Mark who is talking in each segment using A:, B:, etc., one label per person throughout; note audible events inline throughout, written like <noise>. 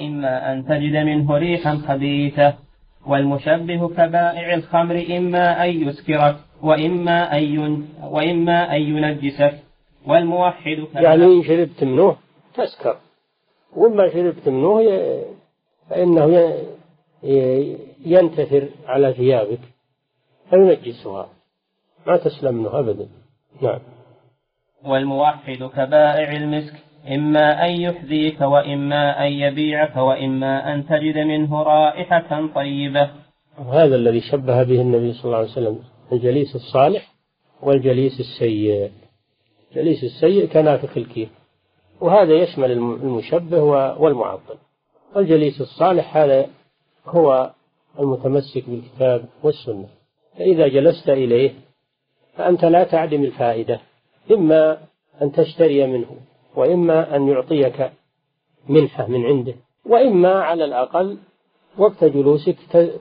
A: إما أن تجد منه ريحا خبيثة والمشبه كبائع الخمر إما أن يسكرك وإما أن وإما أن ينجسك والموحد
B: يعني إن شربت منه تسكر وما شربت منه فإنه ينتثر على ثيابك فينجسها ما تسلم منه أبدا. نعم.
A: والموحد كبائع المسك. إما أن يحذيك وإما أن يبيعك وإما أن تجد منه رائحة طيبة.
B: هذا الذي شبه به النبي صلى الله عليه وسلم الجليس الصالح والجليس السيء. الجليس السيء كنافخ الكير وهذا يشمل المشبه والمعطل. الجليس الصالح هذا هو المتمسك بالكتاب والسنة. فإذا جلست إليه فأنت لا تعدم الفائدة إما أن تشتري منه وإما أن يعطيك منحة من عنده وإما على الأقل وقت جلوسك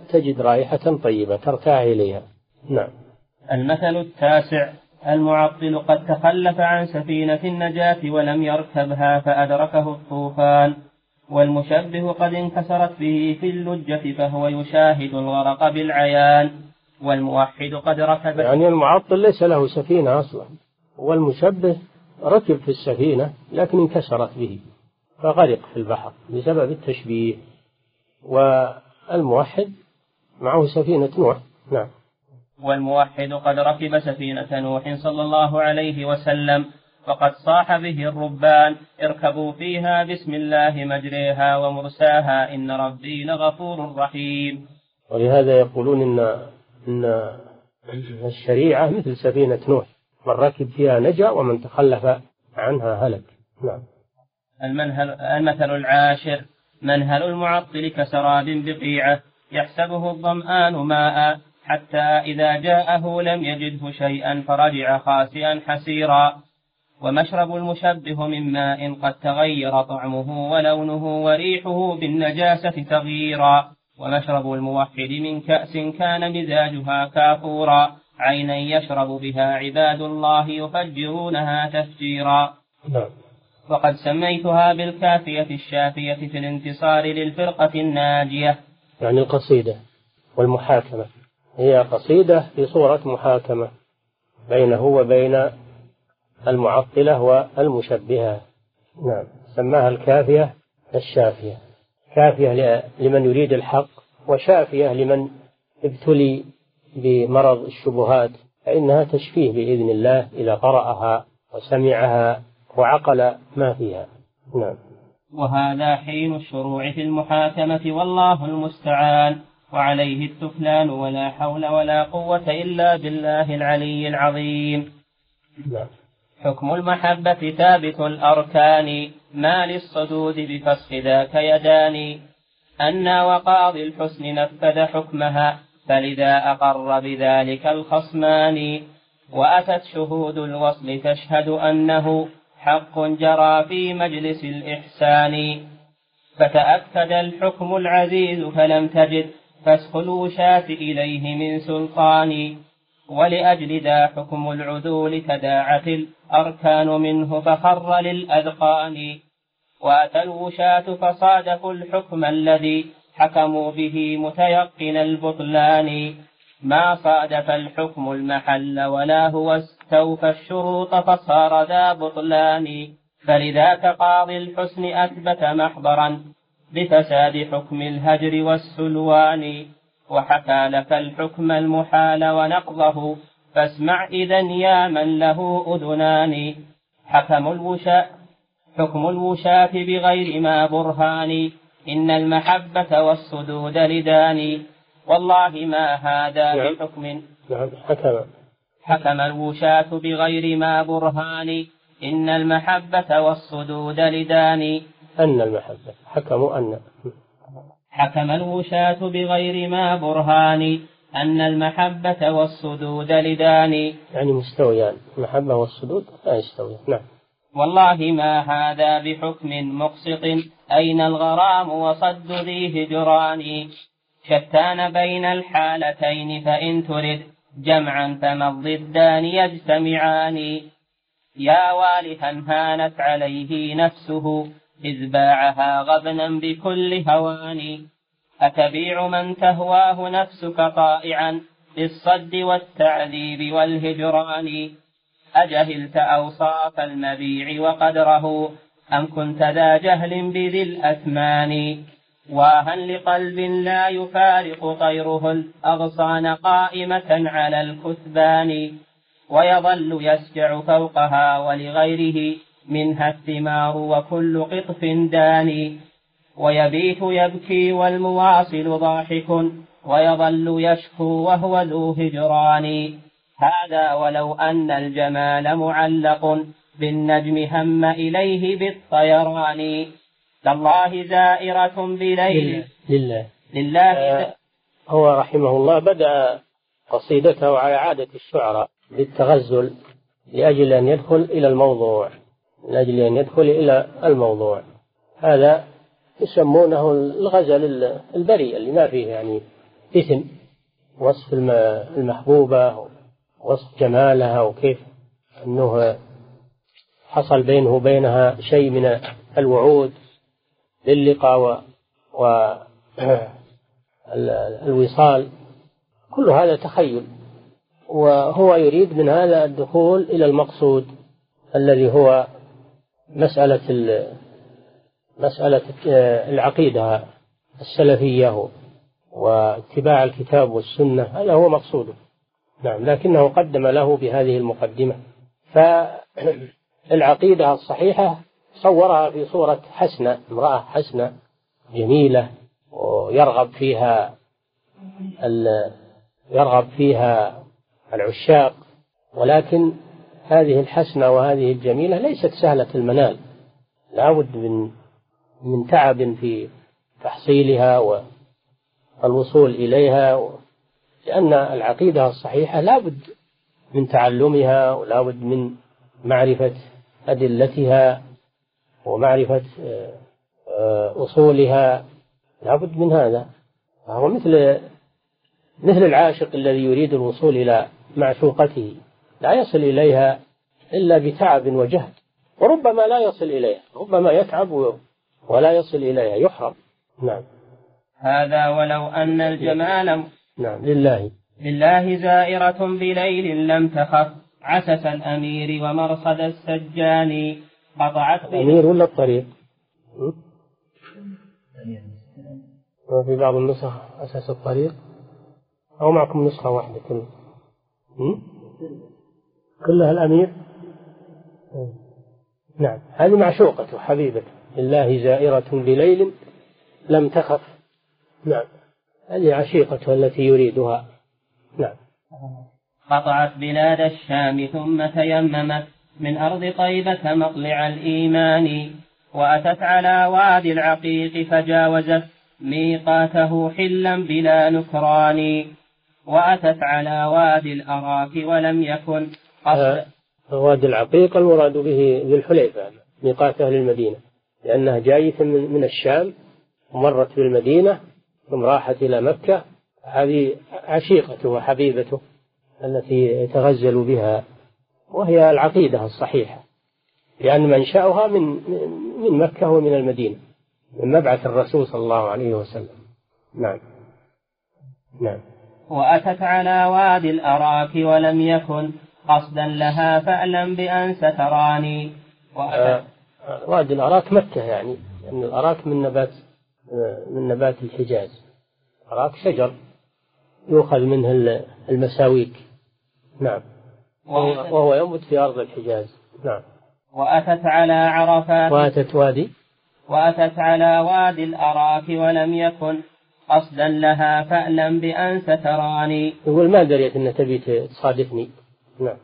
B: تجد رائحة طيبة ترتاح إليها. نعم.
A: المثل التاسع المعطل قد تخلف عن سفينة النجاة ولم يركبها فأدركه الطوفان والمشبه قد انكسرت به في اللجة فهو يشاهد الغرق بالعيان والموحد قد ركب
B: يعني المعطل ليس له سفينة أصلا والمشبه ركب في السفينة لكن انكسرت به فغرق في البحر بسبب التشبيه. والموحد معه سفينة نوح. نعم.
A: والموحد قد ركب سفينة نوح صلى الله عليه وسلم فقد صاح به الربان اركبوا فيها بسم الله مجريها ومرساها إن ربي لغفور رحيم.
B: ولهذا يقولون إن إن الشريعة مثل سفينة نوح. من ركب فيها نجا ومن تخلف عنها هلك. نعم.
A: المنهل المثل العاشر. منهل المعطل كسراب بقيعة يحسبه الظمآن ماء. حتى إذا جاءه لم يجده شيئا فرجع خاسئا حسيرا. ومشرب المشبه من ماء قد تغير طعمه ولونه وريحه بالنجاسة تغييرا. ومشرب الموحد من كأس كان مزاجها كافورا. عينا يشرب بها عباد الله يفجرونها تفجيرا.
B: نعم.
A: وقد سميتها بالكافية الشافية في الانتصار للفرقة الناجية.
B: يعني القصيدة والمحاكمة. هي قصيدة في صورة محاكمة بينه وبين المعطلة والمشبهة. نعم. سماها الكافية الشافية. كافية لمن يريد الحق وشافية لمن ابتلي بمرض الشبهات فإنها تشفيه بإذن الله إذا قرأها وسمعها وعقل ما فيها. نعم.
A: وهذا حين الشروع في المحاكمة والله المستعان وعليه التفلان ولا حول ولا قوة إلا بالله العلي العظيم.
B: نعم.
A: حكم المحبة ثابت الأركان ما للصدود بفسخ ذاك يدان. أن وقاضي الحسن نفذ حكمها فلذا أقر بذلك الخصمان وأتت شهود الوصل تشهد أنه حق جرى في مجلس الإحسان. فتأكد الحكم العزيز فلم تجد فسخ الوشاة إليه من سلطان. ولأجل ذا حكم العدول تداعت الأركان منه فخر للأذقان. وأتى الوشاة فصادفوا الحكم الذي حكموا به متيقن البطلان. ما صادف الحكم المحل ولا هو استوفى الشروط فصار ذا بطلان. فلذاك قاضي الحسن أثبت محضرا بفساد حكم الهجر والسلوان. وحكى لك الحكم المحال ونقضه فاسمع إذا يا من له أذنان. حكم الوشاء حكم الوشاة بغير ما برهان. إن المحبة والصدود لدان والله ما هذا
B: نعم.
A: بحكم.
B: نعم حكم.
A: حكم الوشاة بغير ما برهان إن المحبة والصدود لدان
B: أن المحبة حكموا أن.
A: حكم الوشاة بغير ما برهان أن المحبة والصدود لدان
B: يعني مستويان المحبة والصدود لا يستويان. نعم.
A: والله ما هذا بحكم مقسط. أين الغرام وصد ذي هجران؟ شتان بين الحالتين فإن ترد. جمعا فما الضدان يجتمعان. يا والها هانت عليه نفسه إذ باعها غبنا بكل هوان. أتبيع من تهواه نفسك طائعا بالصد والتعذيب والهجران؟ أجهلت أوصاف المبيع وقدره أم كنت ذا جهل بذي الأثمان؟ واها لقلب لا يفارق طيره الأغصان قائمة على الكثبان. ويظل يسجع فوقها ولغيره منها الثمار وكل قطف داني ويبيت يبكي والمواصل ضاحك ويظل يشكو وهو ذو هجران. هذا ولو أن الجمال معلق بالنجم هم إليه بالطيران. تالله زائرة بليل.
B: لله.
A: لله.
B: آه هو رحمه الله بدأ قصيدته على عادة الشعراء بالتغزل لأجل أن يدخل إلى الموضوع من أجل أن يدخل إلى الموضوع. هذا يسمونه الغزل البريء اللي ما فيه يعني إثم وصف المحبوبة وصف جمالها وكيف أنه حصل بينه وبينها شيء من الوعود للقاء و الوصال. كل هذا تخيل. وهو يريد من هذا الدخول إلى المقصود الذي هو مسألة مسألة العقيدة السلفية واتباع الكتاب والسنة. هذا هو مقصوده. نعم لكنه قدم له بهذه المقدمة. فالعقيدة الصحيحة صورها في صورة حسنة امرأة حسنة جميلة ويرغب فيها يرغب فيها العشاق. ولكن هذه الحسنة وهذه الجميلة ليست سهلة المنال. لابد من من تعب في تحصيلها والوصول إليها لأن العقيدة الصحيحة لابد من تعلمها ولابد من معرفة أدلتها ومعرفة آه، أصولها. لابد من هذا. فهو مثل مثل العاشق الذي يريد الوصول إلى معشوقته. لا يصل إليها إلا بتعب وجهد. وربما لا يصل إليها. ربما يتعب ولا يصل إليها. يحرم. نعم.
A: هذا ولو أن الجمال
B: نعم لله.
A: لله زائرة بليل لم تخف عسس الأمير ومرصد السجان. قطعت
B: الأمير ولا الطريق؟ وفي بعض النسخ أساس الطريق؟ أو معكم نسخة واحدة كلها كلها الأمير؟ نعم هذه معشوقته حبيبته لله زائرة بليل لم تخف. نعم. هذه عشيقته التي يريدها. نعم.
A: قطعت بلاد الشام ثم تيممت من أرض طيبة مطلع الإيمان وأتت على وادي العقيق فجاوزت ميقاته حلا بلا نكران وأتت على وادي الأراك ولم يكن قصد.
B: وادي العقيق المراد به ذي الحليفة ميقات أهل المدينة لأنها جاية من الشام ومرت بالمدينة ثم راحت إلى مكة هذه عشيقته وحبيبته التي يتغزل بها وهي العقيدة الصحيحة لأن منشأها من من مكة ومن المدينة من مبعث الرسول صلى الله عليه وسلم. نعم. نعم.
A: وأتت على وادي الأراك ولم يكن قصدا لها فألم بأن ستراني.
B: وأتت آه وادي الأراك مكة يعني لأن الأراك من نبات آه من نبات الحجاز. الأراك شجر يؤخذ منه المساويك. نعم. وهو ينبت في أرض الحجاز. نعم.
A: وأتت على عرفات
B: وأتت وادي.
A: وأتت على وادي الأراك ولم يكن قصدا لها فألم بأن ستراني.
B: يقول ما دريت أن تبي تصادفني. نعم.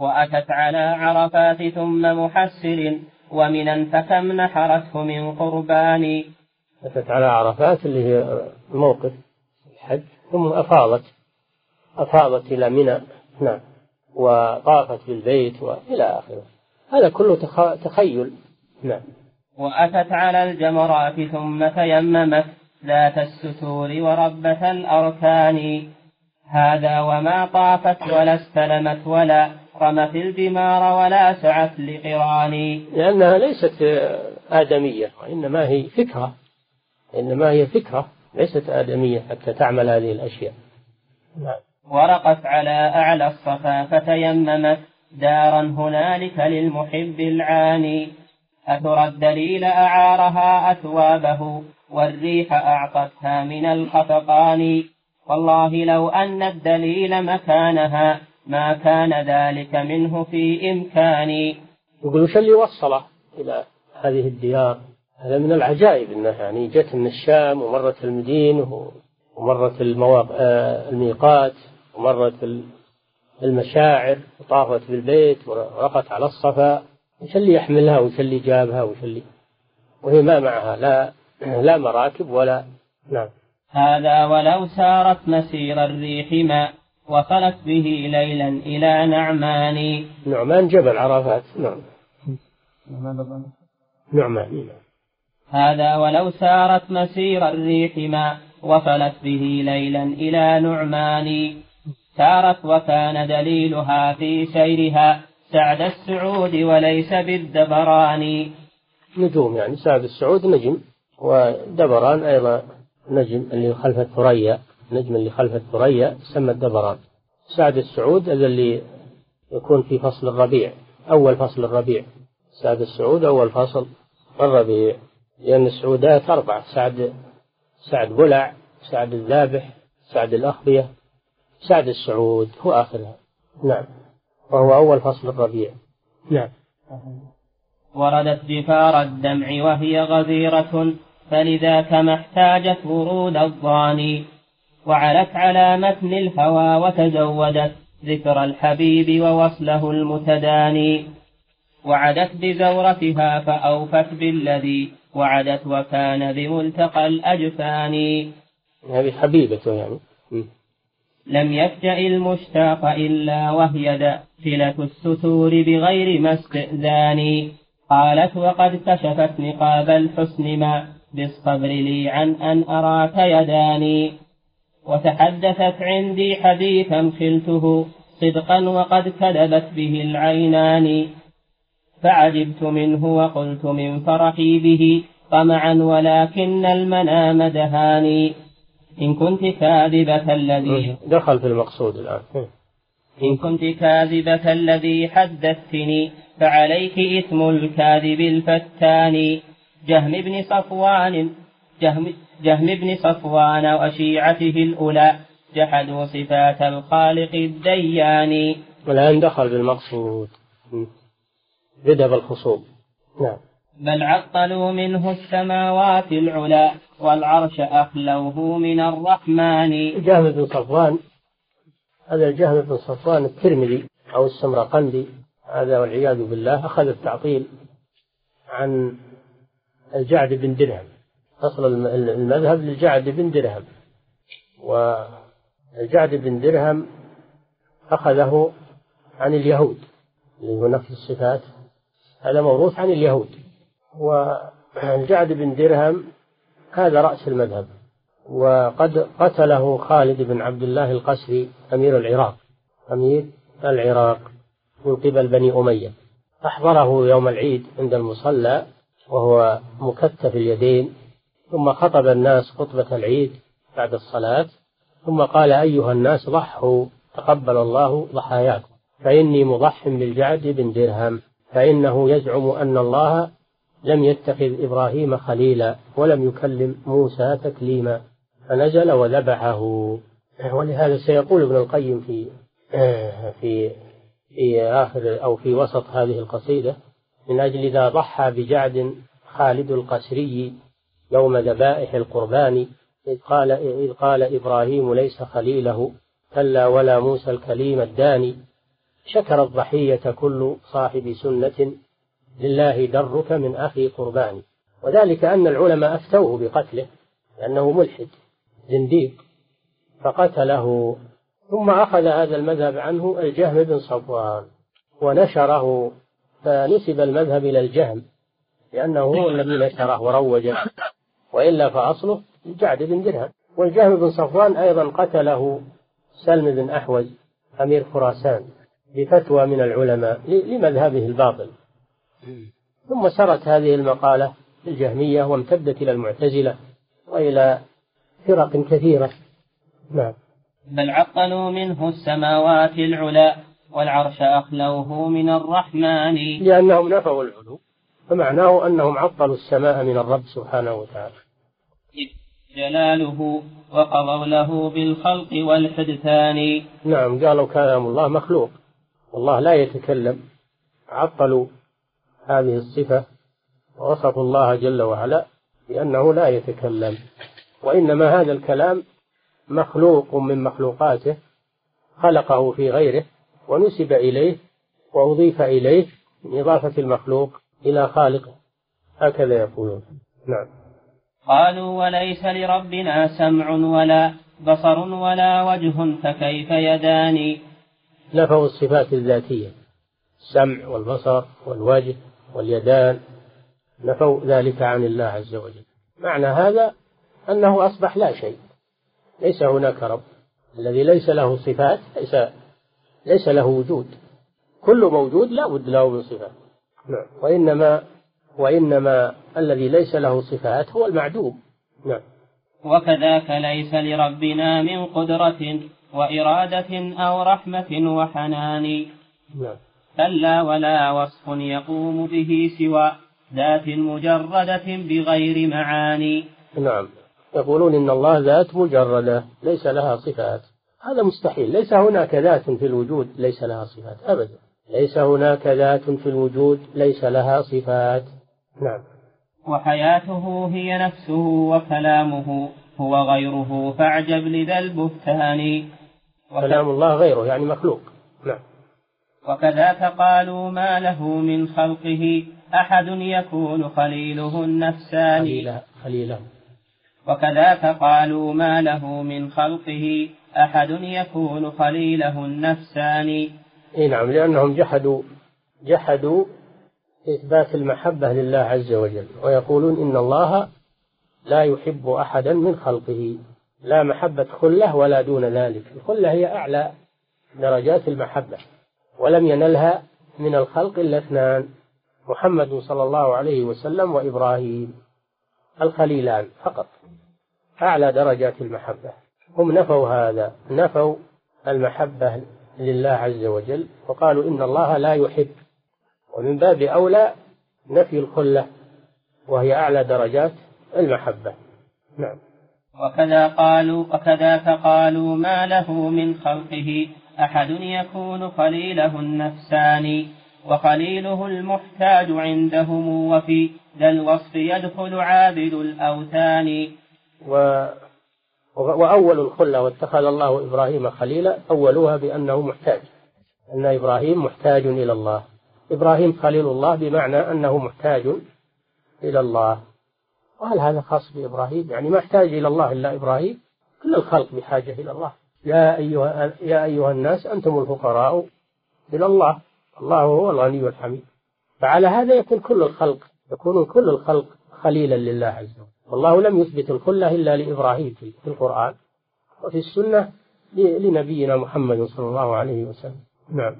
A: وأتت على عرفات ثم محسر ومنا فكم نحرته من قربان.
B: أتت على عرفات اللي هي الموقف الحج ثم أفاضت أفاضت إلى منى نعم وطافت بالبيت وإلى آخره. هذا كله تخيل. نعم.
A: وأتت على الجمرات ثم تيممت ذات الستور وربة الأركان. هذا وما طافت ولا استلمت ولا رمت الجمار ولا سعت لقران.
B: لأنها ليست آدمية وإنما هي فكرة. إنما هي فكرة ليست آدمية حتى تعمل هذه الأشياء.
A: نعم. ورقت على أعلى الصفا فتيممت. دارا هنالك للمحب العاني. أثر الدليل أعارها أثوابه والريح أعطتها من الخفقان. والله لو أن الدليل مكانها ما كان ذلك منه في إمكاني.
B: يقول وش اللي وصله إلى هذه الديار؟ هذا من العجائب انه يعني جت من الشام ومرت المدينة ومرت المواقع آه، الميقات ومرت المشاعر وطافت بالبيت ورقت على الصفا. وش اللي يحملها وش اللي جابها وش اللي وهي ما معها لا لا مراكب ولا نعم.
A: هذا ولو سارت مسير الريح ما وصلت به ليلا إلى نعمان.
B: نعمان جبل عرفات. نعم. نعمان.
A: هذا ولو سارت مسير الريح ما وصلت به ليلا إلى نعمان. سارت وكان دليلها في سيرها سعد السعود وليس بالدبران.
B: نجوم يعني سعد السعود نجم ودبران أيضا نجم اللي خلف الثريا نجم اللي خلف الثريا يسمى الدبران. سعد السعود اللي يكون في فصل الربيع أول فصل الربيع. سعد السعود أول فصل الربيع. لأن السعودات أربعة سعد سعد بلع سعد الذابح سعد الأخبية سعد السعود هو آخرها. نعم. وهو أول فصل الربيع. نعم.
A: وردت جفار الدمع وهي غزيرة فلذاك ما احتاجت ورود الضاني وعلت على متن الهوى وتزودت ذكر الحبيب ووصله المتداني. وعدت بزورتها فأوفت بالذي وعدت وكان بملتقى الأجفان.
B: هذه حبيبته يعني.
A: لم يفجأ المشتاق إلا وهي داخلة الستور بغير ما استئذان قالت وقد كشفت نقاب الحسن ما بالصبر لي عن أن أراك يداني وتحدثت عندي حديثا خلته صدقا وقد كذبت به العينان. فعجبت منه وقلت من فرحي به طمعا ولكن المنام دهاني. إن كنت كاذبة الذي
B: دخل في المقصود الآن.
A: إن كنت كاذبة الذي حدثتني فعليك إثم الكاذب الفتان. جهم بن صفوان جهم, جهم بن صفوان وشيعته الأولى جحدوا صفات الخالق الديان.
B: والآن دخل بالمقصود. بدأ بالخصوم. نعم.
A: بل عطلوا منه السماوات العلا والعرش أخلوه من الرحمن.
B: جهم بن صفوان هذا الجهم بن صفوان الترمذي أو السمرقندي هذا والعياذ بالله أخذ التعطيل عن الجعد بن درهم. أصل المذهب للجعد بن درهم. والجعد بن درهم أخذه عن اليهود اللي هو نفس الصفات. هذا موروث عن اليهود. والجعد بن درهم هذا رأس المذهب. وقد قتله خالد بن عبد الله القسري أمير العراق. أمير العراق من قبل بني أمية. أحضره يوم العيد عند المصلى وهو مكتف اليدين. ثم خطب الناس خطبة العيد بعد الصلاة. ثم قال أيها الناس ضحوا تقبل الله ضحاياكم. فإني مضح بالجعد بن درهم. فإنه يزعم أن الله لم يتخذ إبراهيم خليلا ولم يكلم موسى تكليما فنزل وذبحه. ولهذا سيقول ابن القيم في في في آخر أو في وسط هذه القصيدة من أجل إذا ضحى بجعد خالد القسري يوم ذبائح القربان إذ قال إذ قال إبراهيم ليس خليله كلا ولا موسى الكليم الداني. شكر الضحية كل صاحب سنة لله درك من أخي قربان وذلك أن العلماء أفتوه بقتله لأنه ملحد زنديق فقتله. ثم أخذ هذا المذهب عنه الجهم بن صفوان ونشره فنسب المذهب إلى الجهم لأنه هو <laughs> الذي نشره وروجه وإلا فأصله الجعد بن درهم. والجهم بن صفوان أيضا قتله سلم بن أحوز أمير خراسان. بفتوى من العلماء لمذهبه الباطل. ثم سرت هذه المقالة الجهمية وامتدت إلى المعتزلة وإلى فرق كثيرة. نعم.
A: بل عقلوا منه السماوات العلى والعرش أخلوه من الرحمن.
B: لأنهم نفوا العلو فمعناه أنهم عطلوا السماء من الرب سبحانه وتعالى.
A: جلاله وقضوا له بالخلق والحدثان.
B: نعم قالوا كلام الله مخلوق. والله لا يتكلم. عطلوا هذه الصفة ووصفوا الله جل وعلا بأنه لا يتكلم. وإنما هذا الكلام مخلوق من مخلوقاته خلقه في غيره ونسب إليه وأضيف إليه من إضافة المخلوق إلى خالقه. هكذا يقولون. نعم.
A: قالوا وليس لربنا سمع ولا بصر ولا وجه فكيف يدان
B: نفوا الصفات الذاتية السمع والبصر والوجه واليدان نفوا ذلك عن الله عز وجل. معنى هذا أنه أصبح لا شيء. ليس هناك رب. الذي ليس له صفات ليس ليس له وجود. كل موجود لا بد له من صفات نعم. وإنما وإنما الذي ليس له صفات هو المعدوم. نعم.
A: وكذاك ليس لربنا من قدرة. وإرادة أو رحمة وحنان.
B: نعم.
A: كلا ولا وصف يقوم به سوى ذات مجردة بغير معاني.
B: نعم. يقولون إن الله ذات مجردة ليس لها صفات. هذا مستحيل. ليس هناك ذات في الوجود ليس لها صفات. أبدا. ليس هناك ذات في الوجود ليس لها صفات. نعم.
A: وحياته هي نفسه وكلامه هو غيره فاعجب لذا البهتان.
B: كلام الله غيره يعني مخلوق. نعم.
A: وكذاك قالوا ما له من خلقه أحد يكون خليله النفساني
B: خليله
A: وكذاك قالوا ما له من خلقه أحد يكون خليله النفساني
B: إي نعم لأنهم جحدوا جحدوا إثبات المحبة لله عز وجل ويقولون إن الله لا يحب أحدا من خلقه. لا محبة خلة ولا دون ذلك. الخلة هي أعلى درجات المحبة ولم ينلها من الخلق إلا اثنان محمد صلى الله عليه وسلم وإبراهيم الخليلان فقط أعلى درجات المحبة. هم نفوا هذا نفوا المحبة لله عز وجل وقالوا إن الله لا يحب ومن باب أولى نفي الخلة وهي أعلى درجات المحبة. نعم.
A: وكذا قالوا وكذاك قالوا ما له من خلقه أحد يكون خليله النفساني وخليله المحتاج عندهم وفي ذا الوصف يدخل عابد الأوثان.
B: و وأول الخلة واتخذ الله إبراهيم خليلا أولوها بأنه محتاج. أن إبراهيم محتاج إلى الله. إبراهيم خليل الله بمعنى أنه محتاج إلى الله. وهل هذا خاص بإبراهيم؟ يعني ما احتاج إلى الله إلا إبراهيم. كل الخلق بحاجة إلى الله. يا أيها, يا أيها الناس أنتم الفقراء إلى الله. الله هو الغني الحميد فعلى هذا يكون كل الخلق يكون كل الخلق خليلا لله عز وجل. والله لم يثبت الخلة إلا لإبراهيم في القرآن وفي السنة لنبينا محمد صلى الله عليه وسلم. نعم.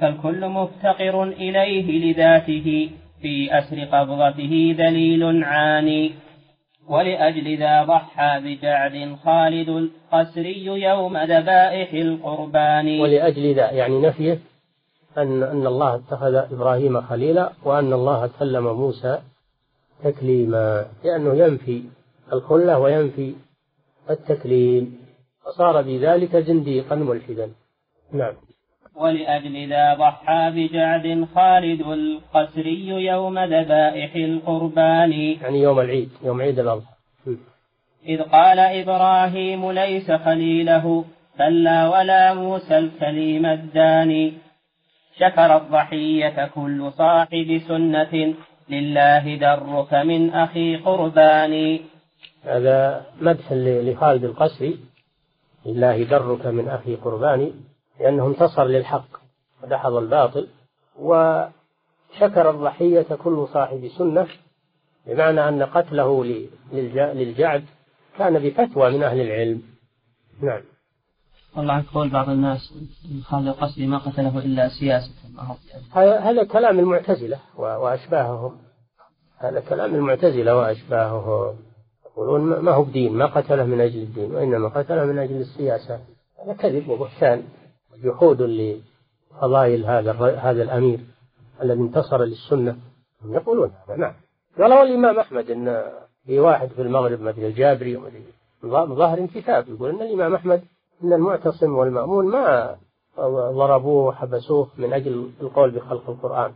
A: فالكل مفتقر إليه لذاته. في أسر قبضته دليل عاني. ولأجل ذا ضحى بجعد خالد القسري يوم ذبائح القربان.
B: ولأجل ذا يعني نفيه أن أن الله اتخذ إبراهيم خليلا وأن الله كلم موسى تكليما لأنه ينفي الخلة وينفي التكليم فصار بذلك زنديقا ملحدا. نعم.
A: ولأجل ذا ضحى بجعد خالد القسري يوم ذبائح القربان.
B: يعني يوم العيد يوم عيد الأضحى.
A: إذ قال إبراهيم ليس خليله كلا ولا موسى الكليم الداني. شكر الضحية كل صاحب سنة لله درك من أخي قربان.
B: هذا مدح لخالد القسري لله درك من أخي قرباني لأنه انتصر للحق ودحض الباطل وشكر الضحية كل صاحب سنة بمعنى أن قتله للجعد كان بفتوى من أهل العلم. نعم.
A: والله عن قول بعض الناس خالد القصري ما قتله إلا سياسة.
B: هذا كلام المعتزلة وأشباههم. هذا كلام المعتزلة وأشباههم. يقولون ما هو بدين ما قتله من أجل الدين وإنما قتله من أجل السياسة. هذا كذب وبهتان. وجحود لفضائل هذا هذا الأمير الذي انتصر للسنة. يقولون هذا نعم. قالوا الإمام أحمد أن في واحد في المغرب مثل الجابري ظاهر كتاب يقول أن الإمام أحمد أن المعتصم والمأمون ما ضربوه وحبسوه من أجل القول بخلق القرآن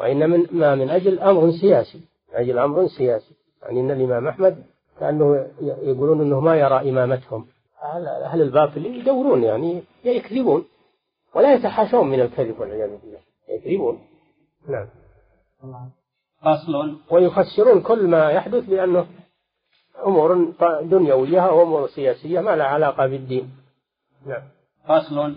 B: وإنما من أجل أمر سياسي من أجل أمر سياسي. يعني أن الإمام أحمد كأنه يقولون أنه ما يرى إمامتهم. أهل الباطل يدورون يعني يكذبون ولا يتحاشون من الكذب والعياذ بالله. يكذبون. نعم.
A: فصل.
B: ويفسرون كل ما يحدث بأنه أمور دنيوية أو أمور سياسية ما لها علاقة بالدين. نعم.
A: فصل.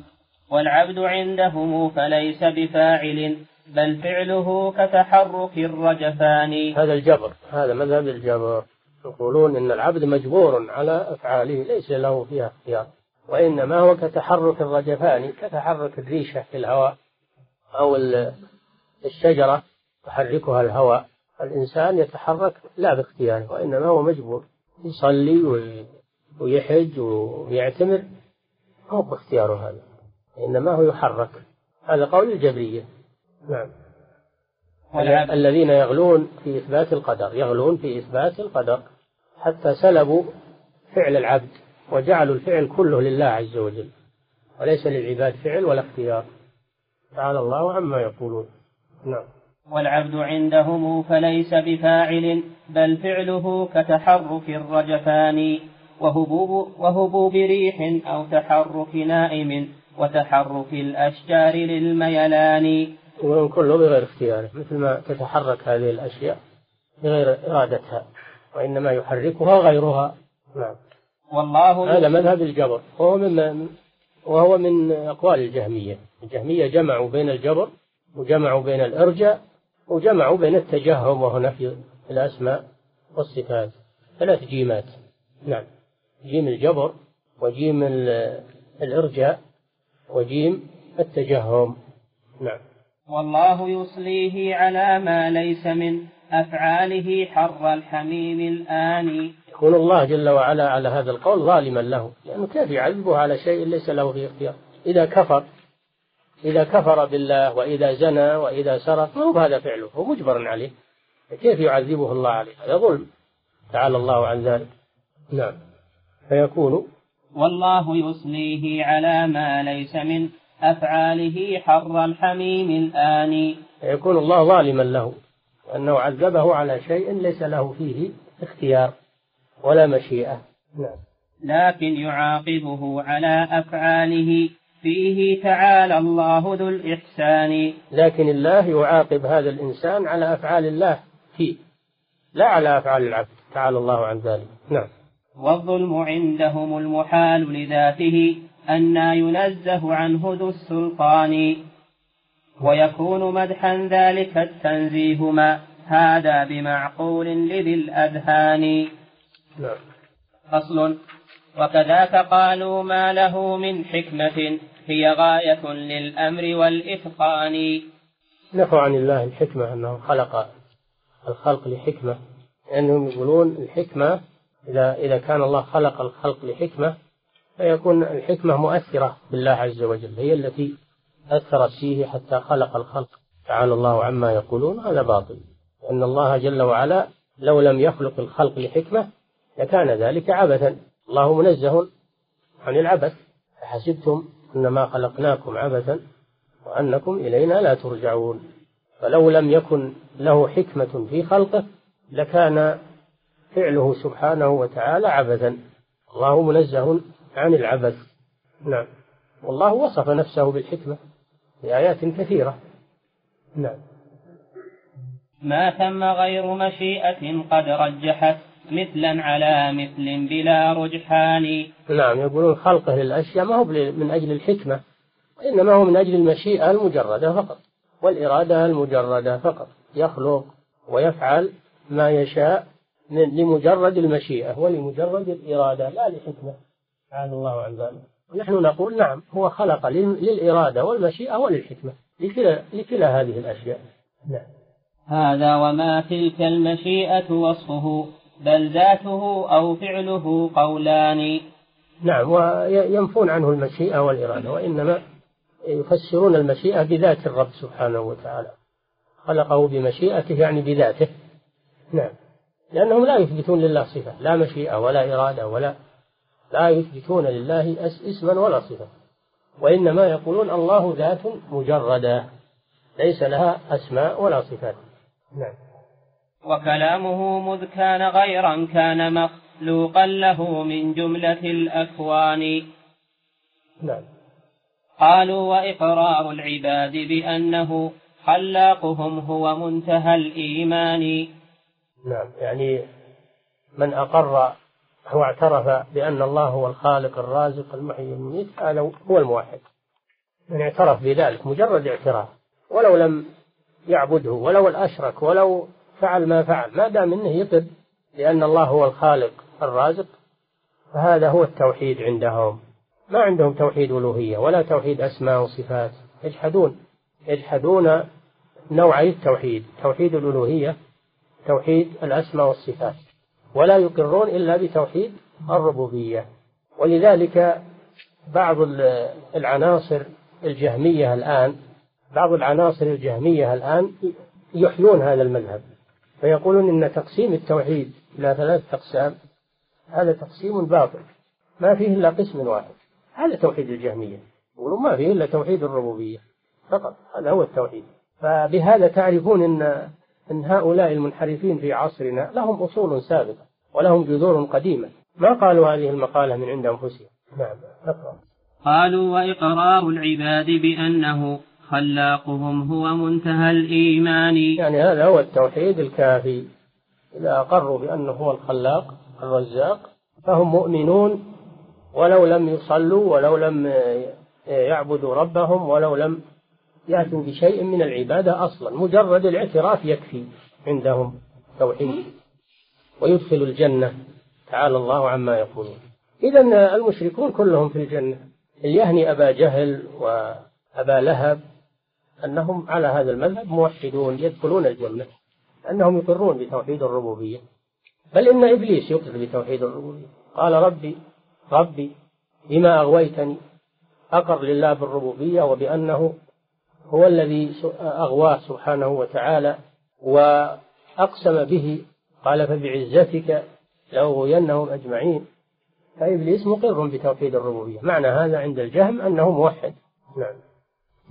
A: والعبد عندهم فليس بفاعل بل فعله كتحرك الرجفان.
B: هذا الجبر هذا مذهب الجبر. يقولون إن العبد مجبور على أفعاله ليس له فيها اختيار. وإنما هو كتحرك الرجفان كتحرك الريشة في الهواء أو الشجرة تحركها الهواء. الإنسان يتحرك لا باختياره وإنما هو مجبور. يصلي ويحج ويعتمر هو باختياره هذا. إنما هو يحرك. هذا قول الجبرية. نعم. الذين يغلون في إثبات القدر يغلون في إثبات القدر. حتى سلبوا فعل العبد وجعلوا الفعل كله لله عز وجل. وليس للعباد فعل ولا اختيار. تعالى الله عما يقولون. نعم.
A: والعبد عندهم فليس بفاعل بل فعله كتحرك الرجفان وهبوب, وهبوب ريح أو تحرك نائم وتحرك الأشجار للميلان.
B: كله بغير اختياره مثل ما تتحرك هذه الأشياء بغير إرادتها. وإنما يحركها غيرها. نعم.
A: والله
B: هذا مذهب الجبر. وهو من وهو من أقوال الجهمية. الجهمية جمعوا بين الجبر وجمعوا بين الإرجاء وجمعوا بين التجهم وهو نفي الأسماء والصفات. ثلاث جيمات. نعم. جيم الجبر وجيم الإرجاء وجيم التجهم. نعم.
A: والله يصليه على ما ليس من أفعاله حر الحميم الآن.
B: يكون الله جل وعلا على هذا القول ظالما له لأنه كيف يعذبه على شيء ليس له فيه اختيار؟ إذا كفر إذا كفر بالله وإذا زنى وإذا سرق ما هو هذا فعله؟ هو مجبر عليه. كيف يعذبه الله عليه؟ هذا ظلم. تعالى الله عن ذلك. نعم. فيكون
A: والله يصليه على ما ليس من أفعاله حر الحميم الآن.
B: يكون الله ظالما له. أنه عذبه على شيء ليس له فيه اختيار ولا مشيئة. نعم.
A: لكن يعاقبه على أفعاله. فيه تعالى الله ذو الإحسان.
B: لكن الله يعاقب هذا الإنسان على أفعال الله فيه. لا على أفعال العبد. تعالى الله عن ذلك. نعم.
A: والظلم عندهم المحال لذاته. أن ينزه عنه ذو السلطان. ويكون مدحا ذلك التنزيه ما هذا بمعقول لذي الأذهان.
B: نعم.
A: فصل. وكذاك قالوا ما له من حكمة. هي غاية للأمر والإتقان.
B: نفوا عن الله الحكمة أنه خلق الخلق لحكمة. لأنهم يقولون الحكمة إذا إذا كان الله خلق الخلق لحكمة فيكون الحكمة مؤثرة بالله عز وجل هي التي أثرت فيه حتى خلق الخلق. تعالى الله عما يقولون هذا باطل. لأن الله جل وعلا لو لم يخلق الخلق لحكمة لكان ذلك عبثا. الله منزه عن العبث. أحسبتم أنما خلقناكم عبثا وأنكم إلينا لا ترجعون. فلو لم يكن له حكمة في خلقه لكان فعله سبحانه وتعالى عبثا. الله منزه عن العبث. نعم. والله وصف نفسه بالحكمة. في آيات كثيرة. نعم.
A: ما ثم غير مشيئة قد رجحت مثلا على مثل بلا رجحان.
B: نعم يقولون خلقه للأشياء ما هو من أجل الحكمة وإنما هو من أجل المشيئة المجردة فقط والإرادة المجردة فقط يخلق ويفعل ما يشاء لمجرد المشيئة ولمجرد الإرادة لا لحكمة. تعالى الله عن ذلك. ونحن نقول نعم هو خلق للإرادة والمشيئة وللحكمة لكلا, لكلا هذه الأشياء. نعم.
A: هذا وما تلك المشيئة وصفه بل ذاته أو فعله قولان.
B: نعم وينفون عنه المشيئة والإرادة وإنما يفسرون المشيئة بذات الرب سبحانه وتعالى. خلقه بمشيئته يعني بذاته. نعم. لأنهم لا يثبتون لله صفة لا مشيئة ولا إرادة ولا لا يثبتون لله اسما ولا صفة. وإنما يقولون الله ذات مجردة. ليس لها أسماء ولا صفات. نعم.
A: وكلامه مذ كان غيرا كان مخلوقا له من جملة الأكوان.
B: نعم.
A: قالوا وإقرار العباد بأنه خلاقهم هو منتهى الإيمان.
B: نعم. يعني من أقر هو اعترف بأن الله هو الخالق الرازق المحيي المميت هذا هو الموحد. من اعترف بذلك مجرد اعتراف ولو لم يعبده ولو الأشرك ولو فعل ما فعل ما دام إنه يقر لأن الله هو الخالق الرازق فهذا هو التوحيد عندهم. ما عندهم توحيد ألوهية ولا توحيد أسماء وصفات. يجحدون يجحدون نوعي التوحيد توحيد الألوهية توحيد الأسماء والصفات. ولا يقرون إلا بتوحيد الربوبية. ولذلك بعض العناصر الجهمية الآن بعض العناصر الجهمية الآن يحيون هذا المذهب. فيقولون إن تقسيم التوحيد إلى ثلاثة أقسام هذا تقسيم باطل. ما فيه إلا قسم واحد هذا توحيد الجهمية. يقولون ما فيه إلا توحيد الربوبية فقط هذا هو التوحيد. فبهذا تعرفون أن أن هؤلاء المنحرفين في عصرنا لهم أصول سابقة ولهم جذور قديمة. ما قالوا هذه المقالة من عند أنفسهم؟ نعم
A: أقرأ قالوا وإقرار العباد بأنه خلاقهم هو منتهى الإيمان.
B: يعني هذا هو التوحيد الكافي. إذا أقروا بأنه هو الخلاق الرزاق فهم مؤمنون ولو لم يصلوا ولو لم يعبدوا ربهم ولو لم يأتوا بشيء من العبادة أصلا مجرد الاعتراف يكفي عندهم توحيد. ويدخل الجنة تعالى الله عما يقولون. إذا المشركون كلهم في الجنة. اليهني أبا جهل وأبا لهب أنهم على هذا المذهب موحدون يدخلون الجنة أنهم يقرون بتوحيد الربوبية. بل إن إبليس يقر بتوحيد الربوبية. قال ربي ربي بما أغويتني أقر لله بالربوبية وبأنه هو الذي أغواه سبحانه وتعالى وأقسم به. قال فبعزتك لأغوينهم أجمعين. فإبليس مقر بتوحيد الربوبية. معنى هذا عند الجهم أنه موحد. نعم.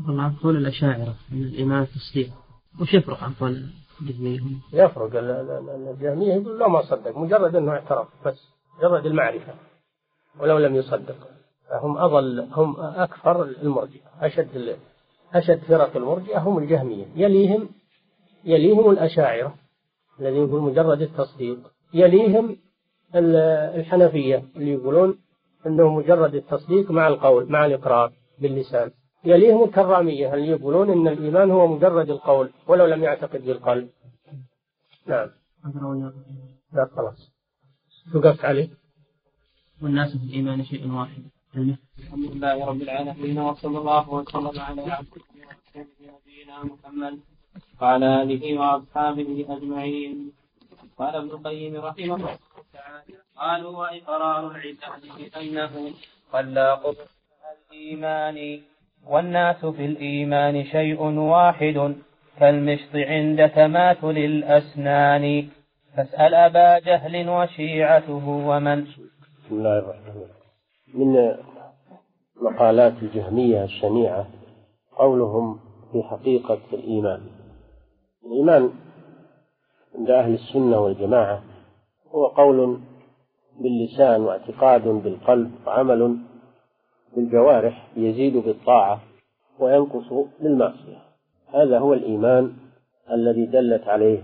A: طبعا قول الأشاعرة أن الإيمان تصديق وش يفرق عن قول الجهمية؟
B: يفرق. الجهمية يقول لا ما صدق مجرد أنه اعترف بس مجرد المعرفة. ولو لم يصدق فهم أضل هم أكثر المرجئة أشد أشد فرق المرجئة هم الجهمية. يليهم يليهم الأشاعرة الذين يقولون مجرد التصديق. يليهم الحنفية اللي يقولون أنه مجرد التصديق مع القول مع الإقرار باللسان. يليهم الكرامية اللي يقولون أن الإيمان هو مجرد القول ولو لم يعتقد بالقلب. نعم. لا خلاص. وقفت عليه.
A: والناس في الإيمان شيء واحد. الحمد لله رب العالمين وصلى الله وسلم على عبده نبينا محمد وعلى آله وأصحابه أجمعين. قال ابن القيم رحمه الله تعالى قالوا وإقرار العباد بأنه خلاق الإيمان والناس في الإيمان شيء واحد كالمشط عند تماثل الأسنان. فاسأل أبا جهل وشيعته ومن
B: بسم الله الرحمن الرحيم. من مقالات الجهمية الشنيعة قولهم في حقيقة الإيمان. الإيمان عند أهل السنة والجماعة هو قول باللسان واعتقاد بالقلب وعمل بالجوارح يزيد بالطاعة وينقص بالمعصية. هذا هو الإيمان الذي دلت عليه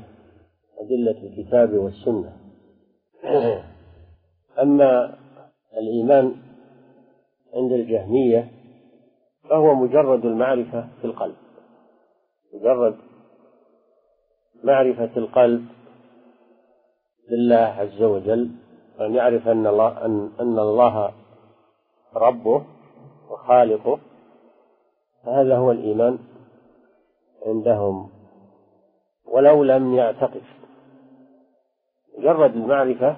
B: أدلة الكتاب والسنة. <clears throat> أما الإيمان عند الجهمية فهو مجرد المعرفة في القلب. مجرد معرفة القلب بالله عز وجل أن يعرف أن الله أن, الله ربه وخالقه فهذا هو الإيمان عندهم. ولو لم يعتقد. مجرد المعرفة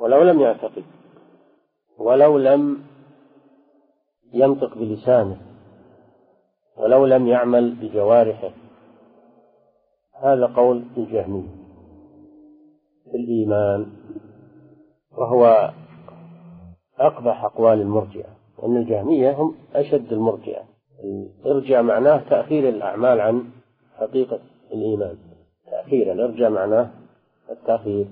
B: ولو لم يعتقد. ولو لم ينطق بلسانه ولو لم يعمل بجوارحه. هذا قول الجهمي في الإيمان وهو أقبح أقوال المرجئة أن الجهمية هم أشد المرجئة. الإرجاء معناه تأخير الأعمال عن حقيقة الإيمان. تأخير الإرجاء معناه التأخير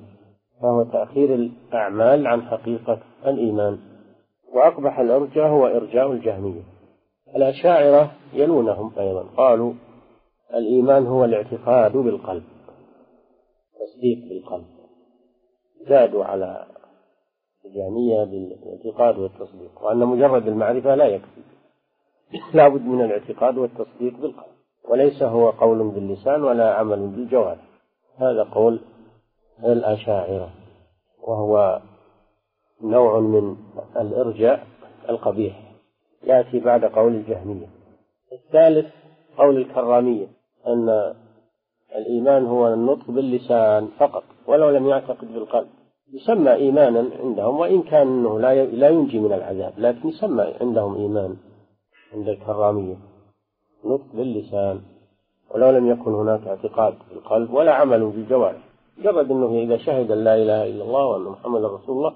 B: فهو تأخير الأعمال عن حقيقة الإيمان. وأقبح الإرجاء هو إرجاء الجهمية. الأشاعرة يلونهم أيضا. قالوا الإيمان هو الاعتقاد بالقلب تصديق بالقلب. زادوا على الجهمية بالاعتقاد والتصديق وأن مجرد المعرفة لا يكفي. لا بد من الاعتقاد والتصديق بالقلب. وليس هو قول باللسان ولا عمل بالجوارح. هذا قول الأشاعرة وهو نوع من الإرجاء القبيح يأتي بعد قول الجهمية. الثالث قول الكرامية أن الإيمان هو النطق باللسان فقط ولو لم يعتقد بالقلب. يسمى إيمانا عندهم وإن كان أنه لا لا ينجي من العذاب لكن يسمى عندهم إيمان عند الكرامية. نطق باللسان ولو لم يكن هناك اعتقاد بالقلب ولا عمل بالجوارح مجرد أنه إذا شهد أن لا إله إلا الله وأن محمد رسول الله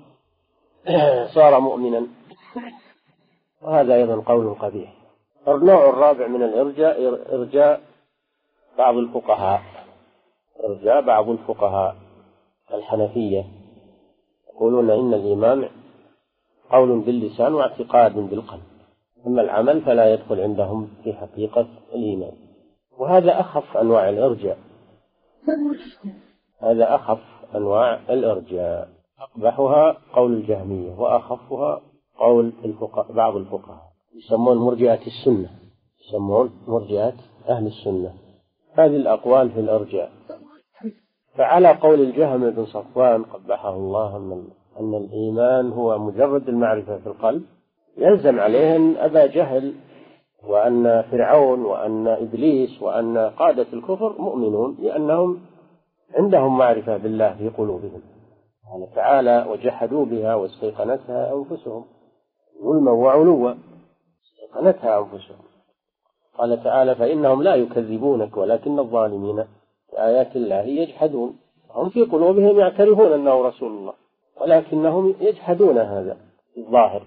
B: <coughs> صار مؤمنا. وهذا أيضا قول قبيح. النوع الرابع من الإرجاء إرجاء بعض الفقهاء. إرجاء بعض الفقهاء الحنفية. يقولون إن الإيمان قول باللسان واعتقاد بالقلب. أما العمل فلا يدخل عندهم في حقيقة الإيمان. وهذا أخف أنواع الإرجاء. هذا أخف أنواع الإرجاء. أقبحها قول الجهمية وأخفها قول الفقهاء بعض الفقهاء. يسمون مرجئة السنة. يسمون مرجئة أهل السنة. هذه الأقوال في الإرجاء. فعلى قول الجهم بن صفوان قبحه الله أن أن الإيمان هو مجرد المعرفة في القلب. يلزم عليه أن أبا جهل وأن فرعون وأن إبليس وأن قادة الكفر مؤمنون لأنهم عندهم معرفة بالله في قلوبهم. قال تعالى وجحدوا بها واستيقنتها أنفسهم. ظلما وعلوا. استيقنتها أنفسهم. قال تعالى فإنهم لا يكذبونك ولكن الظالمين بآيات الله يجحدون. هم في قلوبهم يعترفون أنه رسول الله ولكنهم يجحدون هذا الظاهر.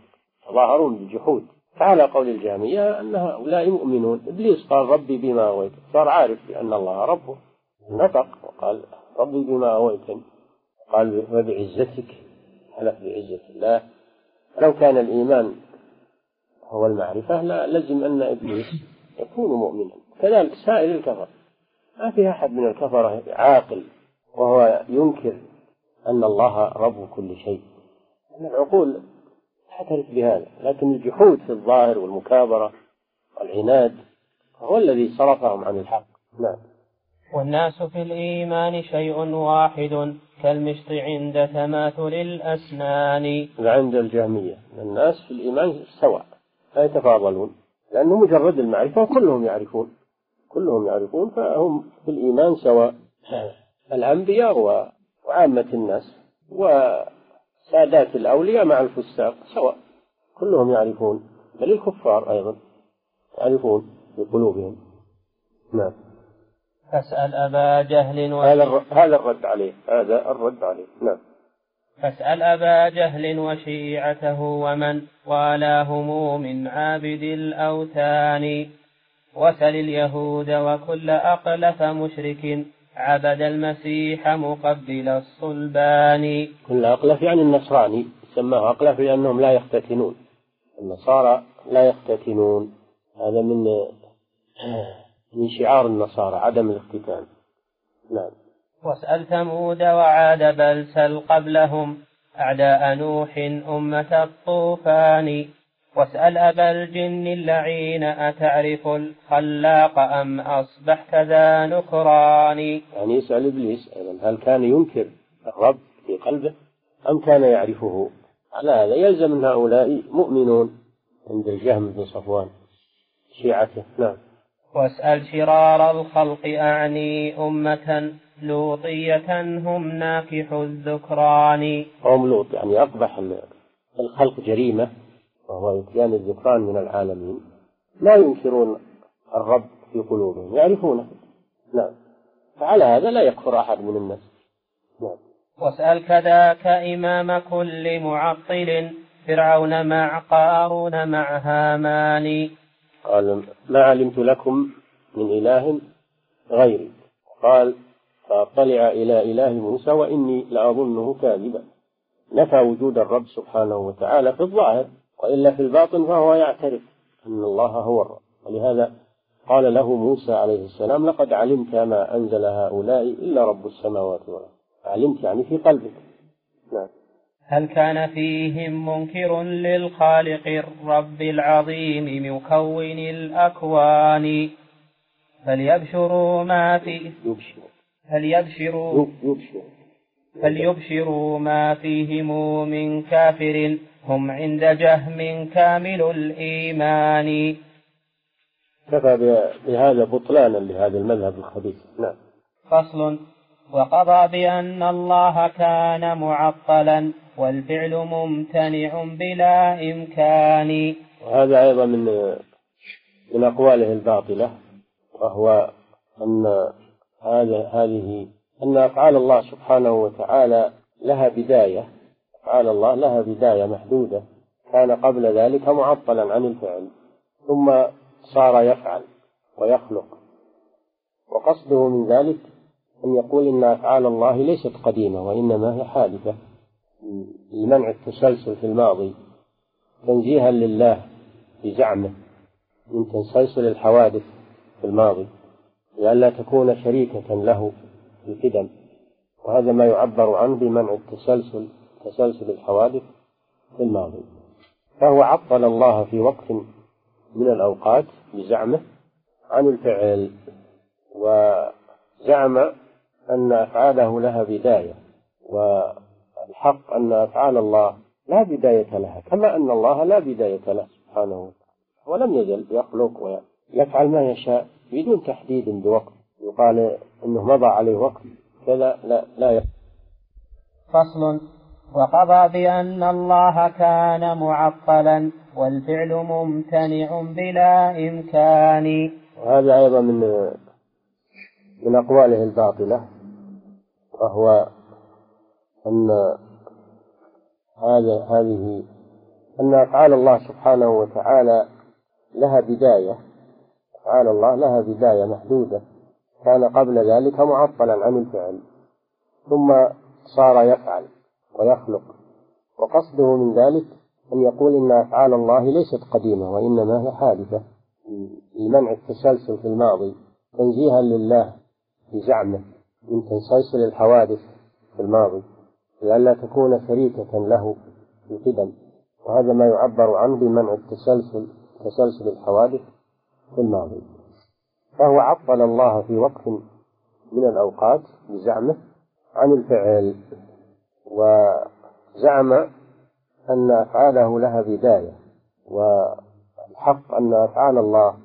B: تظاهرون بالجحود. فعلى قول الجامية أن هؤلاء مؤمنون إبليس قال ربي بما أويت. صار عارف بأن الله ربه. نطق وقال ربي بما أويتني. قال وبعزتك حلف بعزة الله. لو كان الإيمان هو المعرفة لا لزم أن إبليس يكون مؤمنا. كذلك سائر الكفر. ما في أحد من الكفرة عاقل وهو ينكر أن الله رب كل شيء. أن العقول تعترف بهذا. لكن الجحود في الظاهر والمكابرة والعناد هو الذي صرفهم عن الحق. نعم.
A: والناس في الإيمان شيء واحد. كالمشط عند تماثل الأسنان.
B: عند الجهمية الناس في الإيمان سواء لا يتفاضلون. لأنه مجرد المعرفة كلهم يعرفون. كلهم يعرفون فهم في الإيمان سواء. الأنبياء وعامة الناس وسادات الأولياء مع الفساق سواء. كلهم يعرفون. بل الكفار أيضا يعرفون بقلوبهم. نعم.
A: فاسأل أبا جهل
B: هذا هذا الرد عليه. هذا الرد عليه. نعم.
A: فاسأل أبا جهل وشيعته ومن والاهم من عابد الأوثان. وسل اليهود وكل أقلف مشرك عبد المسيح مقبل الصلبان.
B: كل أقلف يعني النصراني. سماه أقلف لأنهم لا يختتنون. النصارى لا يختتنون. هذا من من شعار النصارى عدم الاختتان نعم.
A: واسأل ثمود وعاد بل سل قبلهم أعداء نوح أمة الطوفان. واسأل أبا الجن اللعين أتعرف الخلاق أم أصبحت ذا نكران؟
B: يعني يسأل إبليس أيضا هل كان ينكر الرب في قلبه أم كان يعرفه؟ على هذا يلزم من هؤلاء مؤمنون عند الجهم بن صفوان شيعته. نعم.
A: واسأل شرار الخلق أعني أمة لوطية هم ناكح الذكران.
B: قوم لوط يعني أقبح الخلق جريمة وهو إتيان الذكران من العالمين. لا ينكرون الرب في قلوبهم يعرفونه. نعم. فعلى هذا لا يكفر أحد من الناس. نعم.
A: واسأل كذاك إمام كل معطل فرعون مع قارون مع هامان.
B: قال ما علمت لكم من إله غيري. قال فاطلع إلى إله موسى وإني لأظنه كاذبا. نفى وجود الرب سبحانه وتعالى في الظاهر وإلا في الباطن فهو يعترف أن الله هو الرب. ولهذا قال له موسى عليه السلام لقد علمت ما أنزل هؤلاء إلا رب السماوات والأرض. علمت يعني في قلبك. نعم.
A: هل كان فيهم منكر للخالق الرب العظيم مكون الأكوان؟ فليبشروا ما في فليبشروا فليبشروا ما فيهم من كافر. هم عند جهم كامل الإيمان.
B: كفى بهذا بطلانا لهذا المذهب الخبيث. نعم.
A: فصل. وقضى بأن الله كان معطلا. والفعل ممتنع بلا إمكان.
B: وهذا أيضا من من أقواله الباطلة وهو أن هذا هذه أن أفعال الله سبحانه وتعالى لها بداية أفعال الله لها بداية محدودة كان قبل ذلك معطلا عن الفعل ثم صار يفعل ويخلق. وقصده من ذلك أن يقول إن أفعال الله ليست قديمة وإنما هي حادثة. لمنع التسلسل في الماضي تنزيها لله بزعمه من تسلسل الحوادث في الماضي لئلا تكون شريكة له في القدم. وهذا ما يعبر عنه بمنع التسلسل تسلسل الحوادث في الماضي. فهو عطل الله في وقت من الأوقات بزعمه عن الفعل وزعم أن أفعاله لها بداية والحق أن أفعال الله لا بداية لها كما أن الله لا بداية له سبحانه وتعالى ولم يزل يخلق ويفعل ما يشاء بدون تحديد بوقت. يقال إنه مضى عليه وقت كذا لا لا يفعل.
A: فصل. وقضى بأن الله كان معطلا والفعل ممتنع بلا إمكان.
B: وهذا أيضا من من أقواله الباطلة وهو أن هذا هذه أن أفعال الله سبحانه وتعالى لها بداية. أفعال الله لها بداية محدودة. كان قبل ذلك معطلا عن الفعل. ثم صار يفعل ويخلق. وقصده من ذلك أن يقول إن أفعال الله ليست قديمة وإنما هي حادثة. لمنع التسلسل في الماضي. تنزيها لله بزعمه من تسلسل الحوادث في الماضي. لئلا تكون شريكة له في القدم وهذا ما يعبر عنه بمنع التسلسل تسلسل الحوادث في الماضي. فهو عطل الله في وقت من الأوقات بزعمه عن الفعل وزعم أن أفعاله لها بداية والحق أن أفعال الله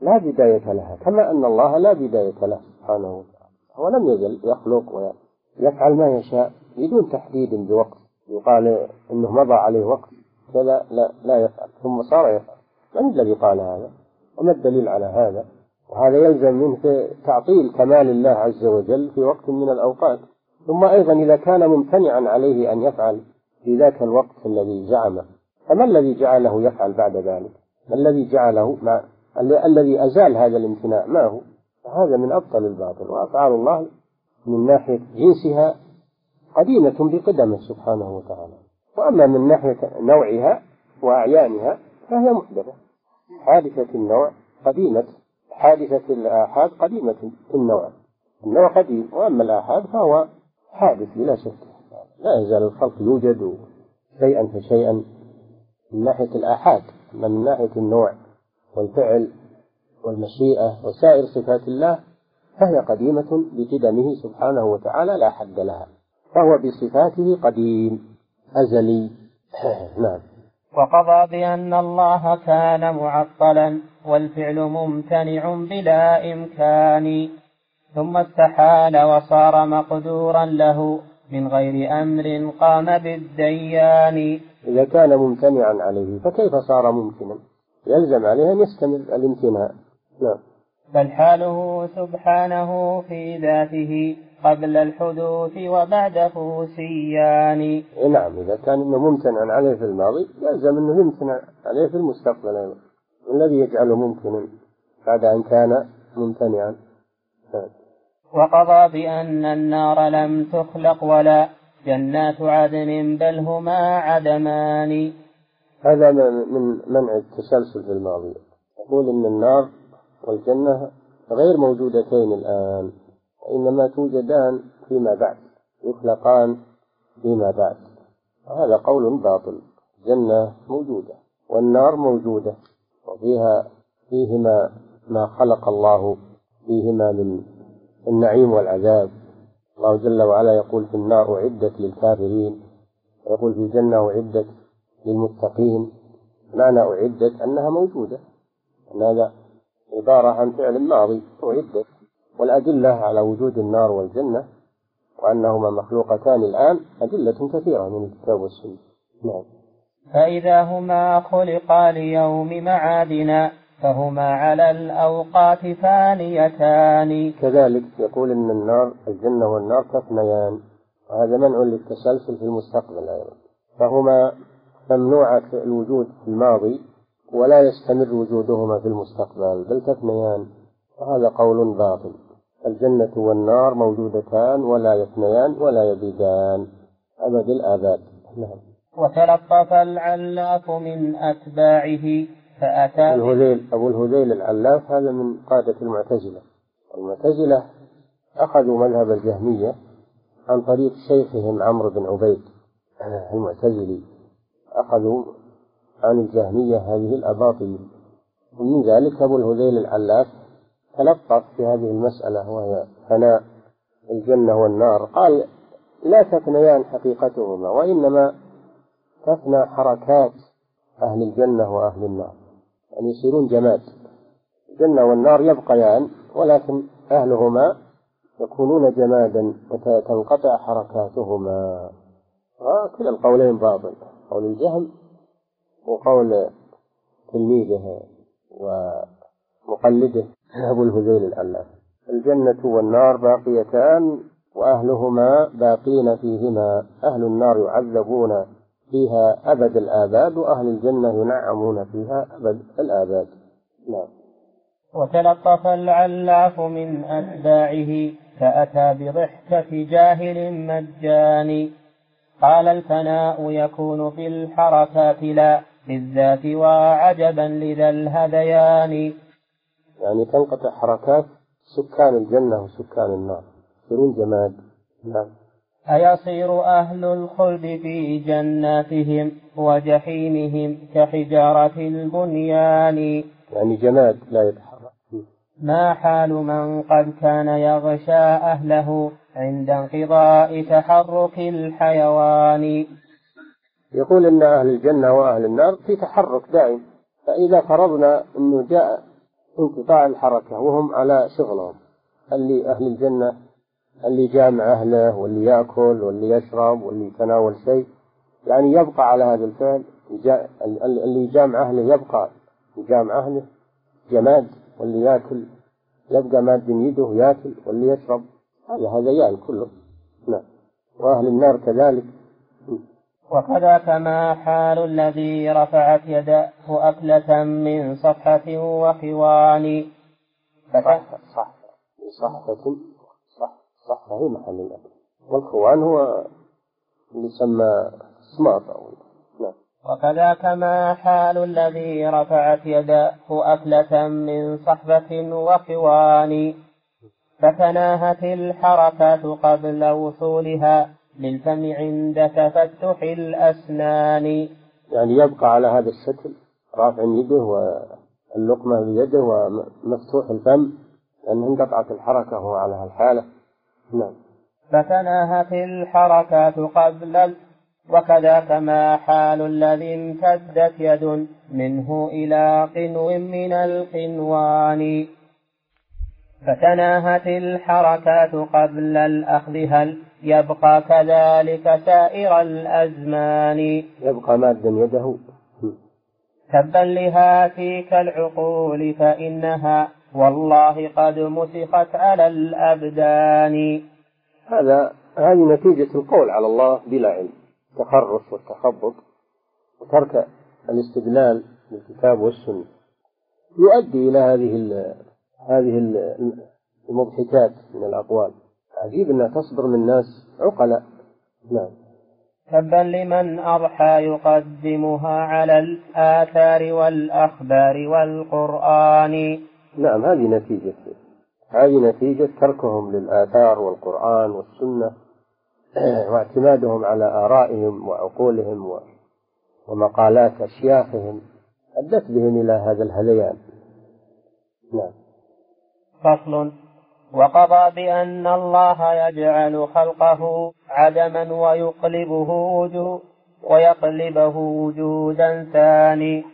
B: لا بداية لها كما أن الله لا بداية له سبحانه وتعالى. ولم يزل يخلق ويفعل ما يشاء. بدون تحديد بوقت يقال إنه مضى عليه وقت كذا لا لا يفعل ثم صار يفعل من الذي قال هذا؟ وما الدليل على هذا؟ وهذا يلزم منه تعطيل كمال الله عز وجل في وقت من الأوقات ثم أيضا إذا كان ممتنعا عليه أن يفعل في ذاك الوقت الذي زعمه فما الذي جعله يفعل بعد ذلك؟ ما الذي جعله مع الذي أزال هذا الامتناع ما هو؟ فهذا من أبطل الباطل وأفعال الله من ناحية جنسها قديمة بقدمه سبحانه وتعالى. وأما من ناحية نوعها وأعيانها فهي محدثة. حادثة النوع قديمة. حادثة الآحاد قديمة النوع. النوع قديم وأما الآحاد فهو حادث بلا شك. لا يزال الخلق يوجد شيئا فشيئا من ناحية الآحاد أما من ناحية النوع والفعل والمشيئة وسائر صفات الله فهي قديمة بقدمه سبحانه وتعالى لا حد لها. فهو بصفاته قديم أزلي. <clears throat> نعم.
A: وقضى بأن الله كان معطلا والفعل ممتنع بلا إمكان ثم استحال وصار مقدورا له من غير أمر قام بالديان.
B: إذا كان ممتنعا عليه فكيف صار ممكنا؟ يلزم عليه أن يستمر الامتناع. نعم.
A: بل حاله سبحانه في ذاته. قبل الحدوث وبعده سيان
B: نعم إذا كان إنه ممتنع عليه في الماضي يلزم أنه يمتنع عليه في المستقبل أيضا. الذي يجعله ممكنا بعد أن كان ممتنعا.
A: وقضى بأن النار لم تخلق ولا جنات عدن بل هما عدمان.
B: هذا من منع التسلسل في الماضي. يقول إن النار والجنة غير موجودتين الآن. وإنما توجدان فيما بعد يخلقان فيما بعد. وهذا قول باطل الجنة موجودة والنار موجودة وفيها فيهما ما خلق الله فيهما من النعيم والعذاب. الله جل وعلا يقول في النار أعدت للكافرين ويقول في الجنة أعدت للمتقين. معنى أعدت أنها موجودة هذا عبارة عن فعل ماضي أعدت. والأدلة على وجود النار والجنة وأنهما مخلوقتان الآن أدلة كثيرة من الكتاب والسنة. نعم.
A: فإذا هما خلقا ليوم معادنا فهما على الأوقات فانيتان.
B: كذلك يقول إن النار الجنة والنار تفنيان وهذا منع للتسلسل في المستقبل أيضا. فهما ممنوعة الوجود في الماضي ولا يستمر وجودهما في المستقبل بل تفنيان وهذا قول باطل. الجنة والنار موجودتان ولا يفنيان ولا يبيدان. أبد الآباد.
A: نعم. وتلطف العلاف من أتباعه فأتى
B: الهذيل أبو الهذيل العلاف هذا من قادة المعتزلة. المعتزلة أخذوا مذهب الجهمية عن طريق شيخهم عمرو بن عبيد المعتزلي. أخذوا عن الجهمية هذه الأباطيل. ومن ذلك أبو الهذيل العلاف تلطف في هذه المسألة وهي فناء الجنة والنار قال لا تفنيان حقيقتهما وإنما تفنى حركات أهل الجنة وأهل النار يعني يصيرون جماد. الجنة والنار يبقيان ولكن أهلهما يكونون جمادا وتنقطع حركاتهما. كلا القولين باطل قول الجهم وقول تلميذه ومقلده. أبو الهذيل العلاف الجنة والنار باقيتان وأهلهما باقين فيهما. أهل النار يعذبون فيها أبد الآباد وأهل الجنة ينعمون فيها أبد الآباد. نعم.
A: وتلطف العلاف من أتباعه فأتى بضحكة جاهل مجاني قال الفناء يكون في الحركات لا بالذات وعجبا لذا الهذيان.
B: يعني تنقطع حركات سكان الجنة وسكان النار. يصيرون جماد. نعم.
A: أيصير أهل الخلد في جناتهم وجحيمهم كحجارة البنيان.
B: يعني جماد لا يتحرك.
A: ما حال من قد كان يغشى أهله عند انقضاء تحرك الحيوان.
B: يقول إن أهل الجنة وأهل النار في تحرك دائم. فإذا فرضنا أنه جاء انقطاع الحركة وهم على شغلهم. اللي أهل الجنة اللي جامع أهله واللي يأكل واللي يشرب واللي يتناول شيء. يعني يبقى على هذا الفعل اللي يجامع أهله يبقى يجامع أهله. جماد واللي يأكل يبقى ماد يده يأكل واللي يشرب هذا هذيان كله. نعم. وأهل النار كذلك.
A: وكذاك ما حال الذي رفعت يده أكلة من صفحة وخوان
B: صحفة صحفة صحفة صح صحفة هي محل الأكل. والخوان هو اللي يسمى سماط أو نعم.
A: وكذاك ما حال الذي رفعت يده أكلة من صحبة وخوان فتناهت الحركات قبل وصولها. للفم عند تفتح الأسنان.
B: يعني يبقى على هذا الشكل رافع يده واللقمة بيده ومفتوح الفم لأن انقطعت الحركة وهو على هالحالة. نعم.
A: فتناهت الحركات قبل وكذاك ما حال الذي امتدت يد منه إلى قنو من القنوان. فتناهت الحركات قبل الأخذ هل يبقى كذلك سائر الأزمان.
B: يبقى مادا يده.
A: تبا لهاتيك العقول فإنها والله قد مسخت على الأبدان.
B: هذا هذه نتيجة القول على الله بلا علم. التخرص والتخبط وترك الاستدلال بالكتاب والسنة. يؤدي إلى هذه هذه المضحكات من الأقوال. عجيب أنها تصدر من ناس عقلاء. نعم.
A: تبا لمن أضحى يقدمها على الآثار والأخبار والقرآن.
B: نعم هذه نتيجة هذه نتيجة تركهم للآثار والقرآن والسنة <clears throat> واعتمادهم على آرائهم وعقولهم ومقالات أشياخهم أدت بهم إلى هذا الهذيان نعم.
A: فصل. وقضى بأن الله يجعل خلقه عدما ويقلبه وجود ويقلبه وجودا ثاني.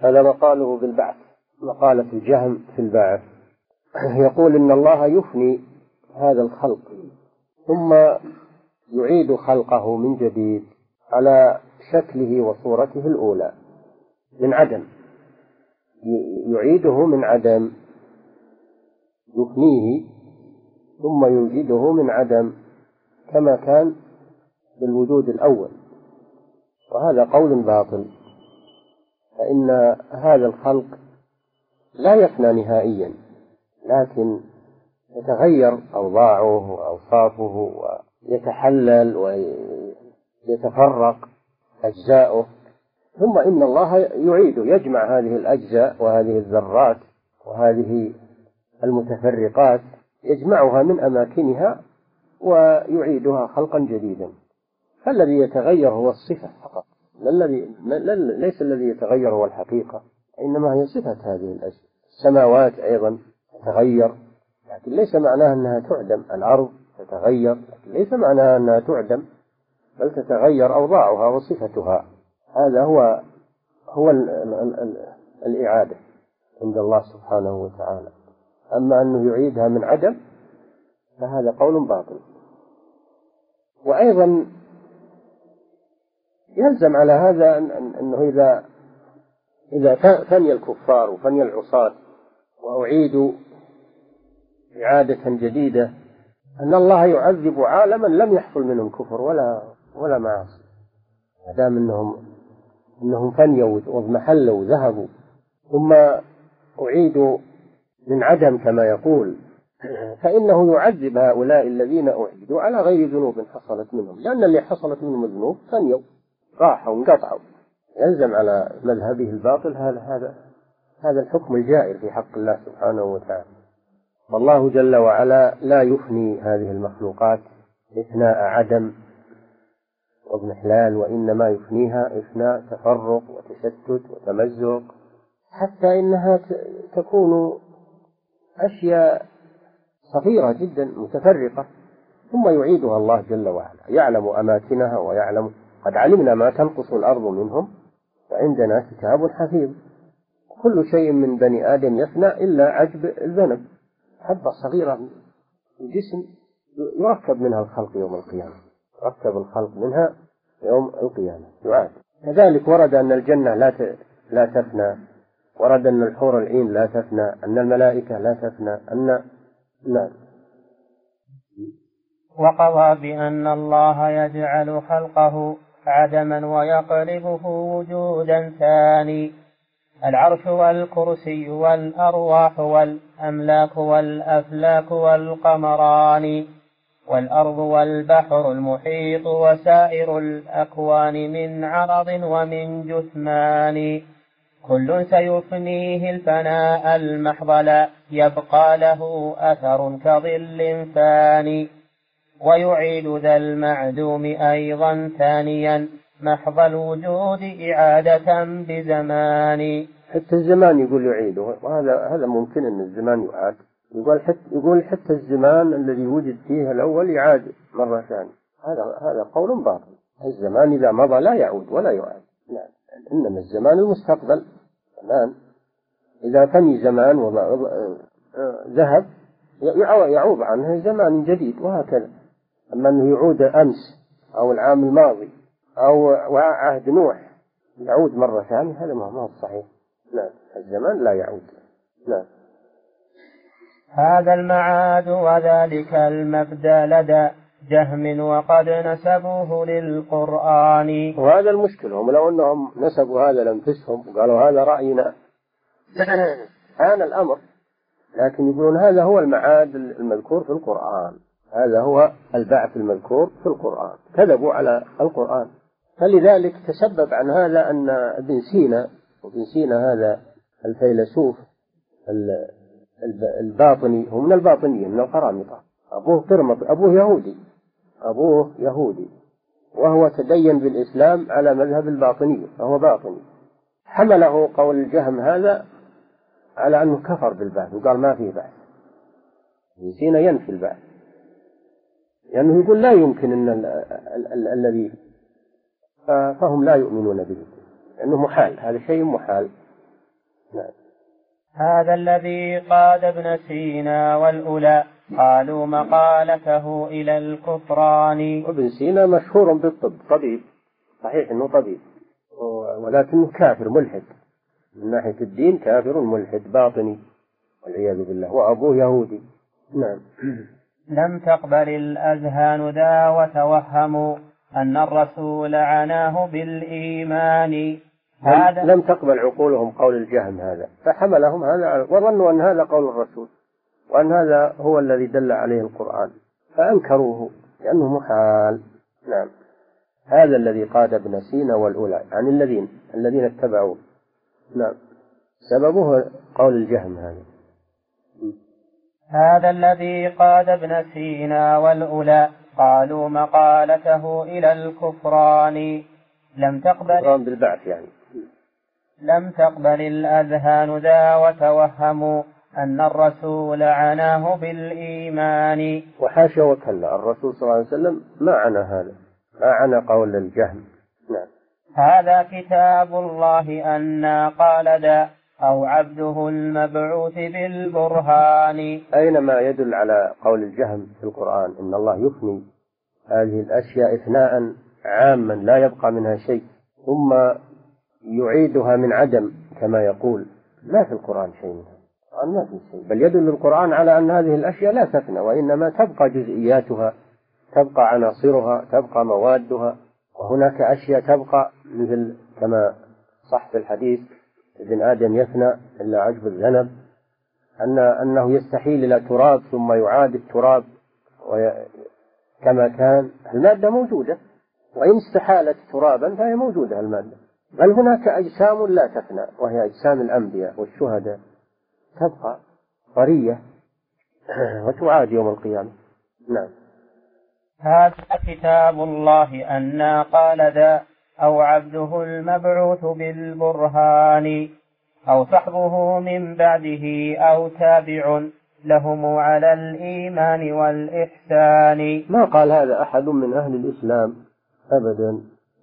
B: هذا مقاله بالبعث مقالة الجهم في البعث. يقول إن الله يفني هذا الخلق ثم يعيد خلقه من جديد على شكله وصورته الأولى من عدم. يعيده من عدم يفنيه ثم يوجده من عدم كما كان بالوجود الأول. وهذا قول باطل. فإن هذا الخلق لا يفنى نهائيا لكن يتغير أوضاعه وأوصافه ويتحلل ويتفرق أجزاؤه. ثم إن الله يعيد يجمع هذه الأجزاء وهذه الذرات وهذه المتفرقات يجمعها من أماكنها ويعيدها خلقا جديدا. فالذي يتغير هو الصفة فقط. الذي ليس الذي يتغير هو الحقيقة. إنما هي صفة هذه الأشياء. السماوات أيضا تتغير لكن ليس معناها أنها تعدم. الأرض تتغير لكن ليس معناها أنها تعدم بل تتغير أوضاعها وصفتها. هذا هو هو ال ال ال الإعادة عند الله سبحانه وتعالى. أما أنه يعيدها من عدم فهذا قول باطل. وأيضا يلزم على هذا أنه إذا إذا فني الكفار وفني العصاة وأعيدوا إعادة جديدة أن الله يعذب عالما لم يحصل منهم كفر ولا ولا معاصي. ما دام أنهم أنهم فنيوا واضمحلوا وذهبوا ثم أعيدوا من عدم كما يقول فإنه يعذب هؤلاء الذين أعيدوا على غير ذنوب حصلت منهم لأن اللي حصلت منهم الذنوب فنيوا راحوا انقطعوا. يلزم على مذهبه الباطل هذا هذا هذا الحكم الجائر في حق الله سبحانه وتعالى. والله جل وعلا لا يفني هذه المخلوقات إثناء عدم واضمحلال وإنما يفنيها إفناء تفرق وتشتت وتمزق حتى إنها تكون أشياء صغيرة جدا متفرقة ثم يعيدها الله جل وعلا. يعلم أماكنها ويعلم قد علمنا ما تنقص الأرض منهم وعندنا كتاب حفيظ. كل شيء من بني آدم يفنى إلا عجب الذنب. حبة صغيرة في الجسم يركب منها الخلق يوم القيامة. يركب الخلق منها يوم القيامة. يعاد. كذلك ورد أن الجنة لا لا تفنى. ورد أن الحور العين لا تفنى أن الملائكة لا تفنى أن نعم
A: وقضى بأن الله يجعل خلقه عدما ويقلبه وجودا ثاني. العرش والكرسي والأرواح والأملاك والأفلاك والقمران والأرض والبحر المحيط وسائر الأكوان من عرض ومن جثمان. كل سيفنيه الفناء المحض لا يبقى له أثر كظل فاني ويعيد ذا المعدوم أيضا ثانيا محض الوجود إعادة بزمان.
B: حتى الزمان يقول يعيده وهذا هذا ممكن أن الزمان يعاد. يقول حتى يقول حتى الزمان الذي وجد فيه الأول يعاد مرة ثانية. هذا هذا قول باطل. الزمان إذا مضى لا يعود ولا يعاد. نعم. إنما الزمان المستقبل. الآن إذا فني زمان وذهب يعوض عنه زمان جديد وهكذا. أما أنه يعود أمس أو العام الماضي أو عهد نوح يعود مرة ثانية هذا ما هو صحيح. نعم. الزمان لا يعود. نعم.
A: هذا المعاد وذلك المبدأ لدى جهم وقد نسبوه للقرآن.
B: وهذا المشكلة هم لو أنهم نسبوا هذا لأنفسهم وقالوا هذا رأينا. <clears throat> آن الأمر. لكن يقولون هذا هو المعاد المذكور في القرآن. هذا هو البعث المذكور في القرآن. كذبوا على القرآن. فلذلك تسبب عن هذا أن ابن سينا وابن سينا هذا الفيلسوف الباطني هو من الباطنية من القرامطة. أبوه قرمط أبوه يهودي. أبوه يهودي وهو تدين بالإسلام على مذهب الباطنية فهو باطني. حمله قول الجهم هذا على أنه كفر بالبعث وقال ما في بعث ابن سينا ينفي البعث. لأنه يعني يقول لا يمكن أن الذي فهم لا يؤمنون به. لأنه محال هذا شيء محال.
A: نعم. هذا الذي قاد ابن سينا والأولى. قالوا مقالته إلى الكفران.
B: وابن سينا مشهور بالطب طبيب صحيح أنه طبيب. ولكنه كافر ملحد. من ناحية الدين كافر ملحد باطني والعياذ بالله. وأبوه يهودي. نعم.
A: لم تقبل الأذهان ذا وتوهموا أن الرسول عناه بالإيمان.
B: هذا لم تقبل عقولهم قول الجهم هذا. فحملهم هذا وظنوا أن هذا قول الرسول. وأن هذا هو الذي دل عليه القرآن. فأنكروه لأنه محال. نعم. هذا الذي قاد ابن سينا والأولى عن الذين الذين اتبعوه. نعم. سببه قول الجهم هذا.
A: هذا الذي قاد ابن سينا والأولى. قالوا مقالته إلى الكفران. لم تقبل
B: بالبعث يعني.
A: لم تقبل الأذهان ذا وتوهموا. أن الرسول عناه بالإيمان.
B: وحاشا وكلا الرسول صلى الله عليه وسلم ما عنا هذا ما عنا قول الجهم. نعم.
A: هذا كتاب الله أنا قال ذا أو عبده المبعوث بالبرهان.
B: أينما يدل على قول الجهم في القرآن إن الله يفني هذه الأشياء إفناء عاما لا يبقى منها شيء ثم يعيدها من عدم كما يقول لا في القرآن شيء منها. ما في شيء بل يدل القرآن على أن هذه الأشياء لا تفنى وإنما تبقى جزئياتها تبقى عناصرها تبقى موادها. وهناك أشياء تبقى مثل كما صح في الحديث ابن آدم يفنى إلا عجب الذنب أن أنه يستحيل إلى تراب ثم يعاد التراب كما كان. المادة موجودة وإن استحالت ترابا فهي موجودة المادة. بل هناك أجسام لا تفنى وهي أجسام الأنبياء والشهداء. تبقى طرية وتعاد يوم القيامة. نعم.
A: هذا كتاب الله أنا قال ذا أو عبده المبعوث بالبرهان أو صحبه من بعده أو تابع لهم على الإيمان والإحسان.
B: ما قال هذا أحد من أهل الإسلام؟ أبدا.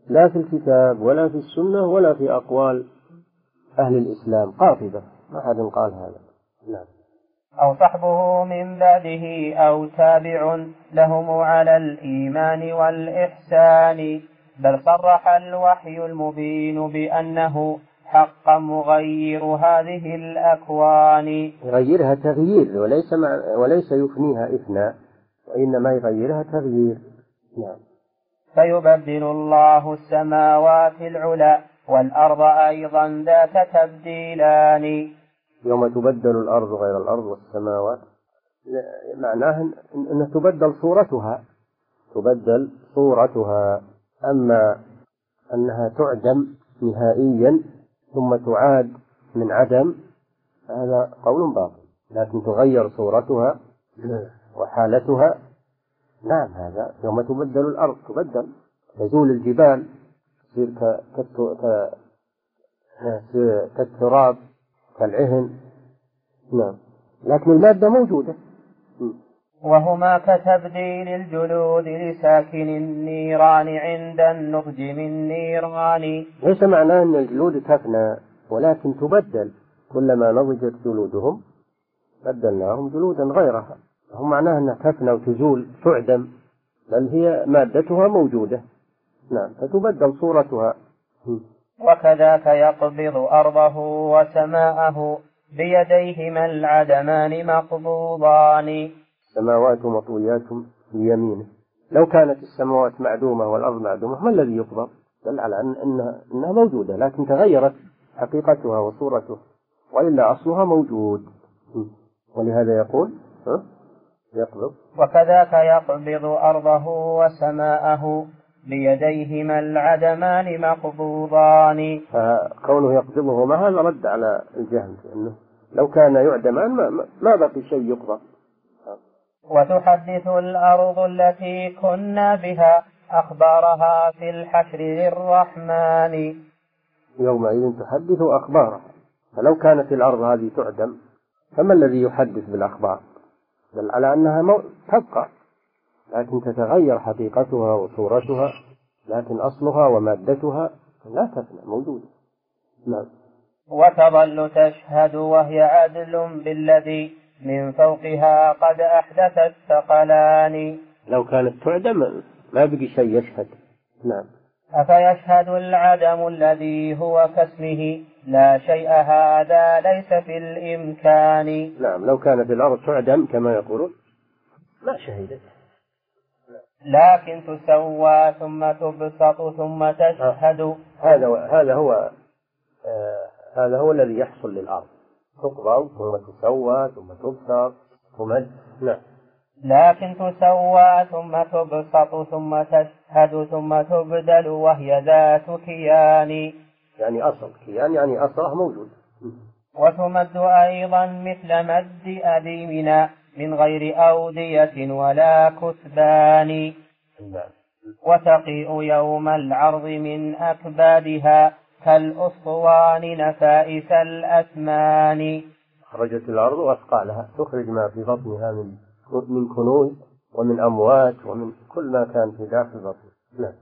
B: لا في الكتاب ولا في السنة ولا في أقوال أهل الإسلام. قاطبة. ما أحد قال هذا. نعم.
A: أو صحبه من بعده أو تابع لهم على الإيمان والإحسان بل صرح الوحي المبين بأنه حقا مغير هذه الأكوان.
B: يغيرها تغيير وليس مع وليس يفنيها إفناء وإنما يغيرها تغيير. نعم.
A: فيبدل الله السماوات العلى والأرض أيضا ذات تبديلان.
B: يوم تبدل الأرض غير الأرض والسماوات معناه أن تبدل صورتها تبدل صورتها. أما أنها تعدم نهائيا ثم تعاد من عدم هذا قول باطل لكن تغير صورتها وحالتها. نعم هذا يوم تبدل الأرض تبدل. تزول الجبال تصير كالتراب كالعهن. نعم. لكن المادة موجودة.
A: وهما كتبديل الجلود لساكن النيران عند النضج من نيران.
B: ليس معناه أن الجلود تفنى ولكن تبدل. كلما نضجت جلودهم بدلناهم جلودا غيرها. هو معناه أنها تفنى وتزول تعدم. بل هي مادتها موجودة. نعم فتبدل صورتها.
A: وكذاك يقبض أرضه وسماءه بيديهما العدمان مقبوضان.
B: السماوات مطويات بيمينه. لو كانت السماوات معدومة والأرض معدومة ما الذي يقبض؟ دل على أن أنها, أنها موجودة لكن تغيرت حقيقتها وصورتها وإلا أصلها موجود. ولهذا يقول؟ يقبض.
A: وكذاك يقبض أرضه وسماءه بيديهما العدمان مقبوضان.
B: فكونه يقبضهما هذا رد على الجهل لأنه لو كان يعدمان ما, ما بقي شيء يقبض
A: وتحدث الأرض التي كنا بها أخبارها في الحشر للرحمن.
B: يومئذ تحدث أخبارها. فلو كانت الأرض هذه تعدم فما الذي يحدث بالأخبار؟ بل على أنها. تبقى. لكن تتغير حقيقتها وصورتها لكن أصلها ومادتها لا تفنى موجودة. نعم.
A: وتظل تشهد وهي عدل بالذي من فوقها قد أحدث الثقلان.
B: لو كانت تعدم ما بقي شيء يشهد. نعم.
A: أفيشهد العدم الذي هو كاسمه؟ لا شيء هذا ليس في الإمكان.
B: نعم لو كانت الأرض تعدم كما يقولون ما شهدت.
A: لكن تسوى ثم تبسط ثم تشهد.
B: هذا هذا هو آه هذا هو الذي يحصل للأرض. تقبض ثم تسوى ثم تبسط تمد نعم.
A: لكن تسوى ثم تبسط ثم تشهد ثم تبدل وهي ذات كيان.
B: يعني أصل كيان يعني أصله موجود.
A: وتمد أيضا مثل مد أديمنا من غير أودية ولا كثبان. وتقيء يوم العرض من أكبادها كالأسطوان نفائس الأثمان.
B: خرجت الأرض وأثقالها تخرج ما في بطنها من من كنوز ومن أموات ومن كل ما كان في داخل بطنها نعم.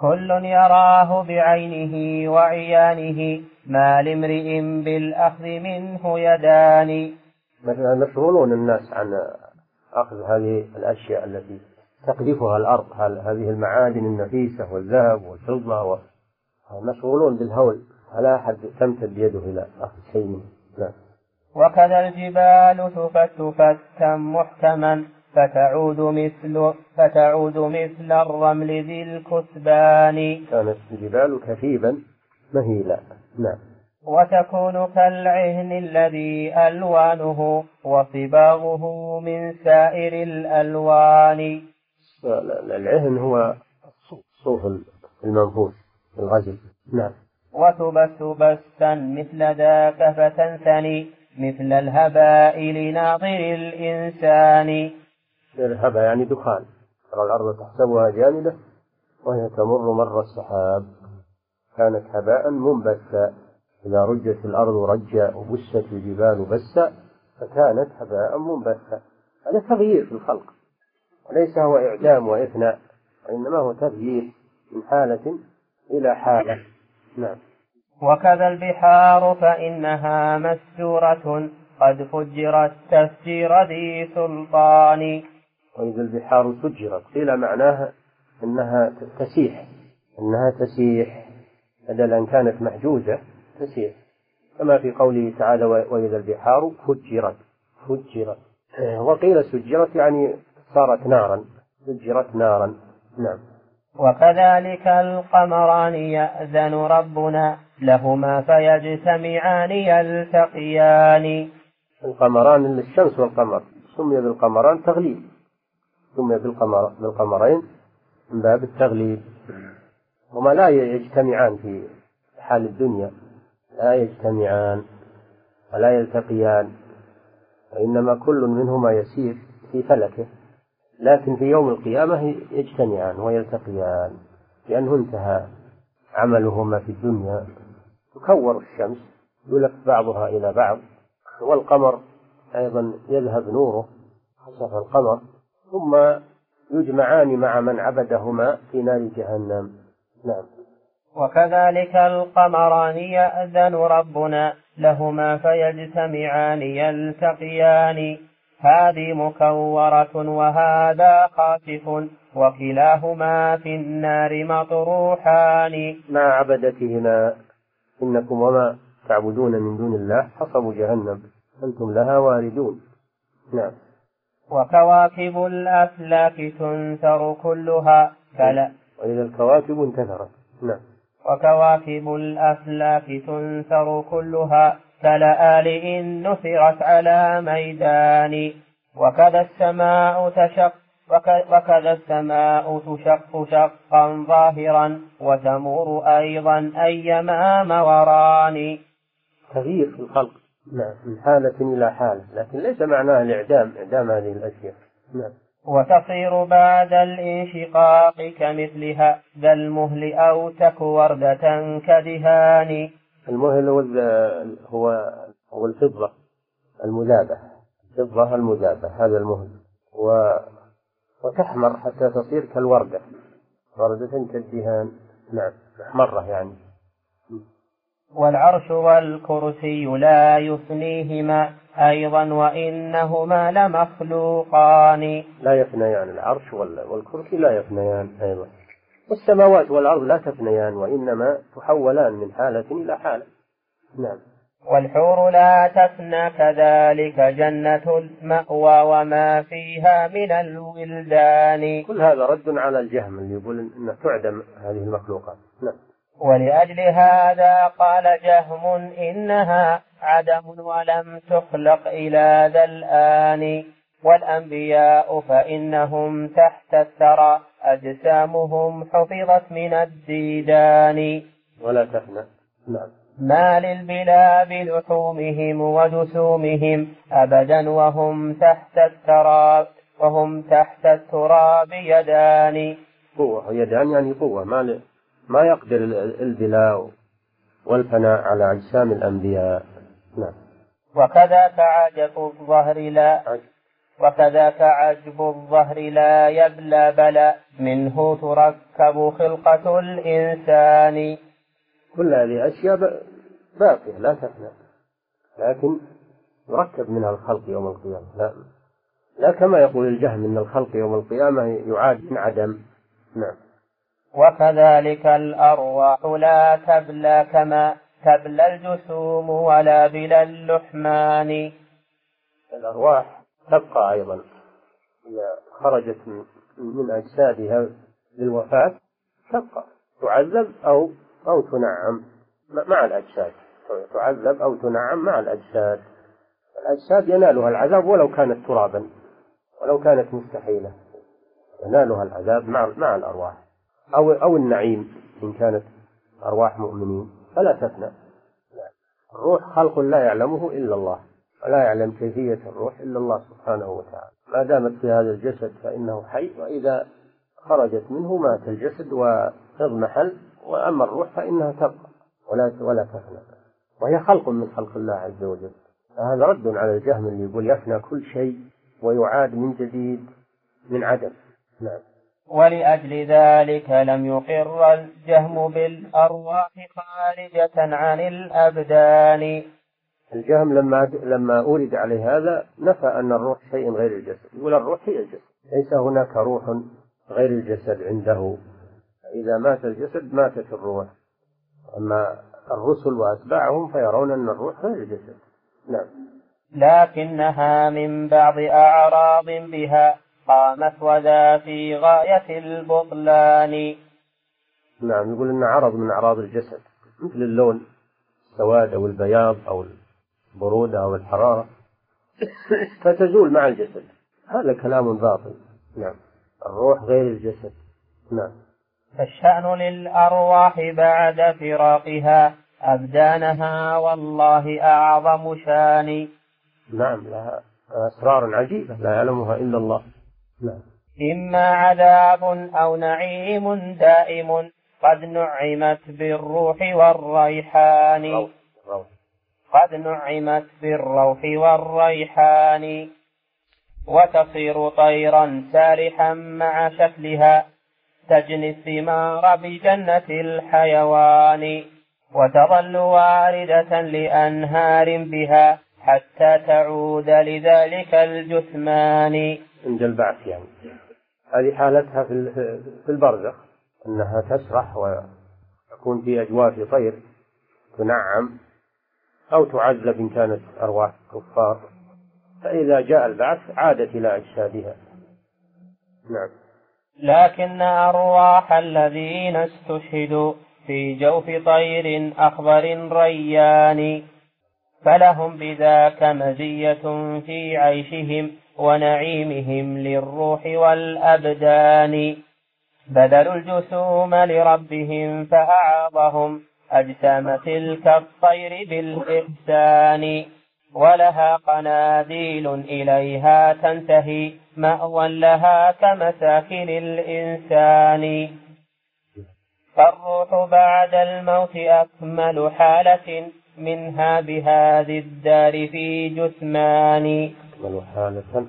A: كل يراه بعينه وعيانه ما لامرئ بالأخذ منه يدان.
B: مثلا مشغولون الناس عن أخذ هذه الأشياء التي تقذفها الأرض هذه المعادن النفيسة والذهب والفضة مشغولون بالهول فلا أحد تمتد يده إلى أخذ شيء منه. نعم.
A: وكذا الجبال تفت فتا محكما فتعود مثل فتعود مثل الرمل ذي الكثبان.
B: كانت الجبال كثيبا مهيلا. نعم.
A: وتكون كالعهن الذي ألوانه وصباغه من سائر الألوان.
B: العهن هو الصوف المنفوش الغزل. نعم.
A: وتبث بثا مثل ذاك فتنثني مثل الهباء لناظر الإنسان.
B: الهباء يعني دخان. ترى الأرض تحسبها جامدة وهي تمر مر السحاب. كانت هباء منبثا. إذا رجت الأرض رجا وبست الجبال بسا فكانت هباء منبثا. هذا تغيير في الخلق وليس هو إعدام وإفناء وإنما هو تغيير من حالة إلى حالة. نعم.
A: وكذا البحار فإنها مسجورة قد فجرت تفجير ذي سلطان.
B: وإذا البحار سجرت قيل معناها أنها تسيح أنها تسيح بدل أن كانت محجوزة. تسيح كما في قوله تعالى وإذا البحار فجرت. فجرت. وقيل سجرت يعني صارت نارا. سجرت نارا. نعم.
A: وكذلك القمران يأذن ربنا لهما فيجتمعان يلتقيان.
B: القمران الشمس والقمر. سمي بالقمران تغليب. سمي بالقمر بالقمرين من باب التغليب. هما لا يجتمعان في حال الدنيا. لا يجتمعان ولا يلتقيان وإنما كل منهما يسير في فلكه لكن في يوم القيامة يجتمعان ويلتقيان لأنه انتهى عملهما في الدنيا. تكور الشمس يلف بعضها إلى بعض والقمر أيضا يذهب نوره خسف القمر ثم يجمعان مع من عبدهما في نار جهنم. نعم.
A: وكذلك القمران يأذن ربنا لهما فيجتمعان يلتقيان. هذه مكورة وهذا خاسف وكلاهما في النار مطروحان.
B: مع عبدتهما إنكم وما تعبدون من دون الله حصب جهنم أنتم لها واردون. نعم.
A: وكواكب الأفلاك تنثر كلها. كلا
B: وإذا الكواكب انتثرت. نعم.
A: وكواكب الأفلاك تنثر كلها كلآل إن نثرت على ميدان. وكذا السماء تشق وكذا السماء تشق شقا ظاهرا وتمور أيضا أيما موران
B: تغيير في الخلق. نعم من حالة إلى حالة. لكن ليس معناه الإعدام إعدام هذه الأشياء. نعم.
A: وتصير بعد الإنشقاق كمثلها ذا المهل أو تك وردة كدهان.
B: المهل هو هو الفضة المذابة الفضة المذابة هذا المهل. و وتحمر حتى تصير كالوردة. وردة كالدهان. نعم محمرة يعني.
A: والعرش والكرسي لا يفنيهما أيضا وإنهما لمخلوقان.
B: لا يفنيان العرش والكرسي لا يفنيان أيضا. والسماوات والأرض لا تفنيان وإنما تحولان من حالة إلى حالة. نعم.
A: والحور لا تفنى كذلك جنة المأوى وما فيها من الولدان.
B: كل هذا رد على الجهم اللي يقول أنها تعدم هذه المخلوقات. نعم.
A: ولأجل هذا قال جهم إنها عدم ولم تخلق إلى ذا الآن. والأنبياء فإنهم تحت الثرى أجسامهم حفظت من الديدان.
B: ولا تفنى نعم.
A: ما للبلا بلحومهم وجسومهم أبدا وهم تحت التراب وهم تحت التراب يدان.
B: قوة يدان يعني قوة. ما ما يقدر البلاء والفناء على أجسام الأنبياء. نعم.
A: وكذاك عجب الظهر لا وكذاك عجب الظهر لا يبلى بلى منه تركب خلقة الإنسان.
B: كل هذه أشياء باقية لا تفنى. لكن يركب منها الخلق يوم القيامة. لا. لا كما يقول الجهم أن الخلق يوم القيامة يعاد من عدم. نعم.
A: وكذلك الأرواح لا تبلى كما تبلى الجسوم ولا بلا اللحمان.
B: الأرواح تبقى أيضا. إذا خرجت من أجسادها للوفاة تبقى. تعذب أو أو تنعم مع الأجساد. تعذب أو تنعم مع الأجساد. الأجساد ينالها العذاب ولو كانت ترابا ولو كانت مستحيلة. ينالها العذاب مع مع الأرواح. أو أو النعيم إن كانت أرواح مؤمنين. فلا تفنى. الروح خلق لا يعلمه إلا الله. ولا يعلم كيفية الروح إلا الله سبحانه وتعالى. ما دامت في هذا الجسد فإنه حي وإذا خرجت منه مات الجسد واضمحل وأما الروح فإنها تبقى. ولا ولا تفنى. وهي خلق من خلق الله عز وجل. هذا رد على الجهم اللي يقول يفنى كل شيء ويعاد من جديد من عدم. نعم.
A: ولأجل ذلك لم يقر الجهم بالأرواح خارجة عن الأبدان.
B: الجهم لما لما أورد عليه هذا نفى أن الروح شيء غير الجسد. يقول الروح هي الجسد. ليس هناك روح غير الجسد عنده. إذا مات الجسد ماتت الروح. أما الرسل وأتباعهم فيرون أن الروح غير الجسد. نعم.
A: لكنها من بعض أعراض بها. قامت وذا في غاية البطلان.
B: نعم يقول إن عرض من أعراض الجسد مثل اللون السواد أو البياض أو البرودة أو الحرارة فتزول مع الجسد. هذا كلام باطل. نعم. الروح غير الجسد. نعم.
A: فالشأن للأرواح بعد فراقها أبدانها والله أعظم شان.
B: نعم لها أسرار عجيبة لا يعلمها إلا الله. نعم
A: إما عذاب أو نعيم دائم قد نعمت بالروح والريحان. قد نعمت بالروح والريحان. وتصير طيرا سارحا مع شكلها. تجني الثمار بجنة الحيوان. وتظل واردة لأنهار بها حتى تعود لذلك الجثمان.
B: عند البعث يعني. هذه حالتها في في البرزخ أنها تسرح وتكون في أجواف طير تنعم أو تعذب إن كانت أرواح كفار. فإذا جاء البعث عادت إلى أجسادها. نعم.
A: لكن أرواح الذين استشهدوا في جوف طير أخضر ريان فلهم بذاك مزية في عيشهم. ونعيمهم للروح والأبدان. بذلوا الجسوم لربهم فأعاضهم أجسام تلك الطير بالإحسان. ولها قناديل إليها تنتهي. مأوى لها كمساكن الإنسان. فالروح بعد الموت أكمل حالة منها بهذه الدار في جثمان.
B: أكمل حالة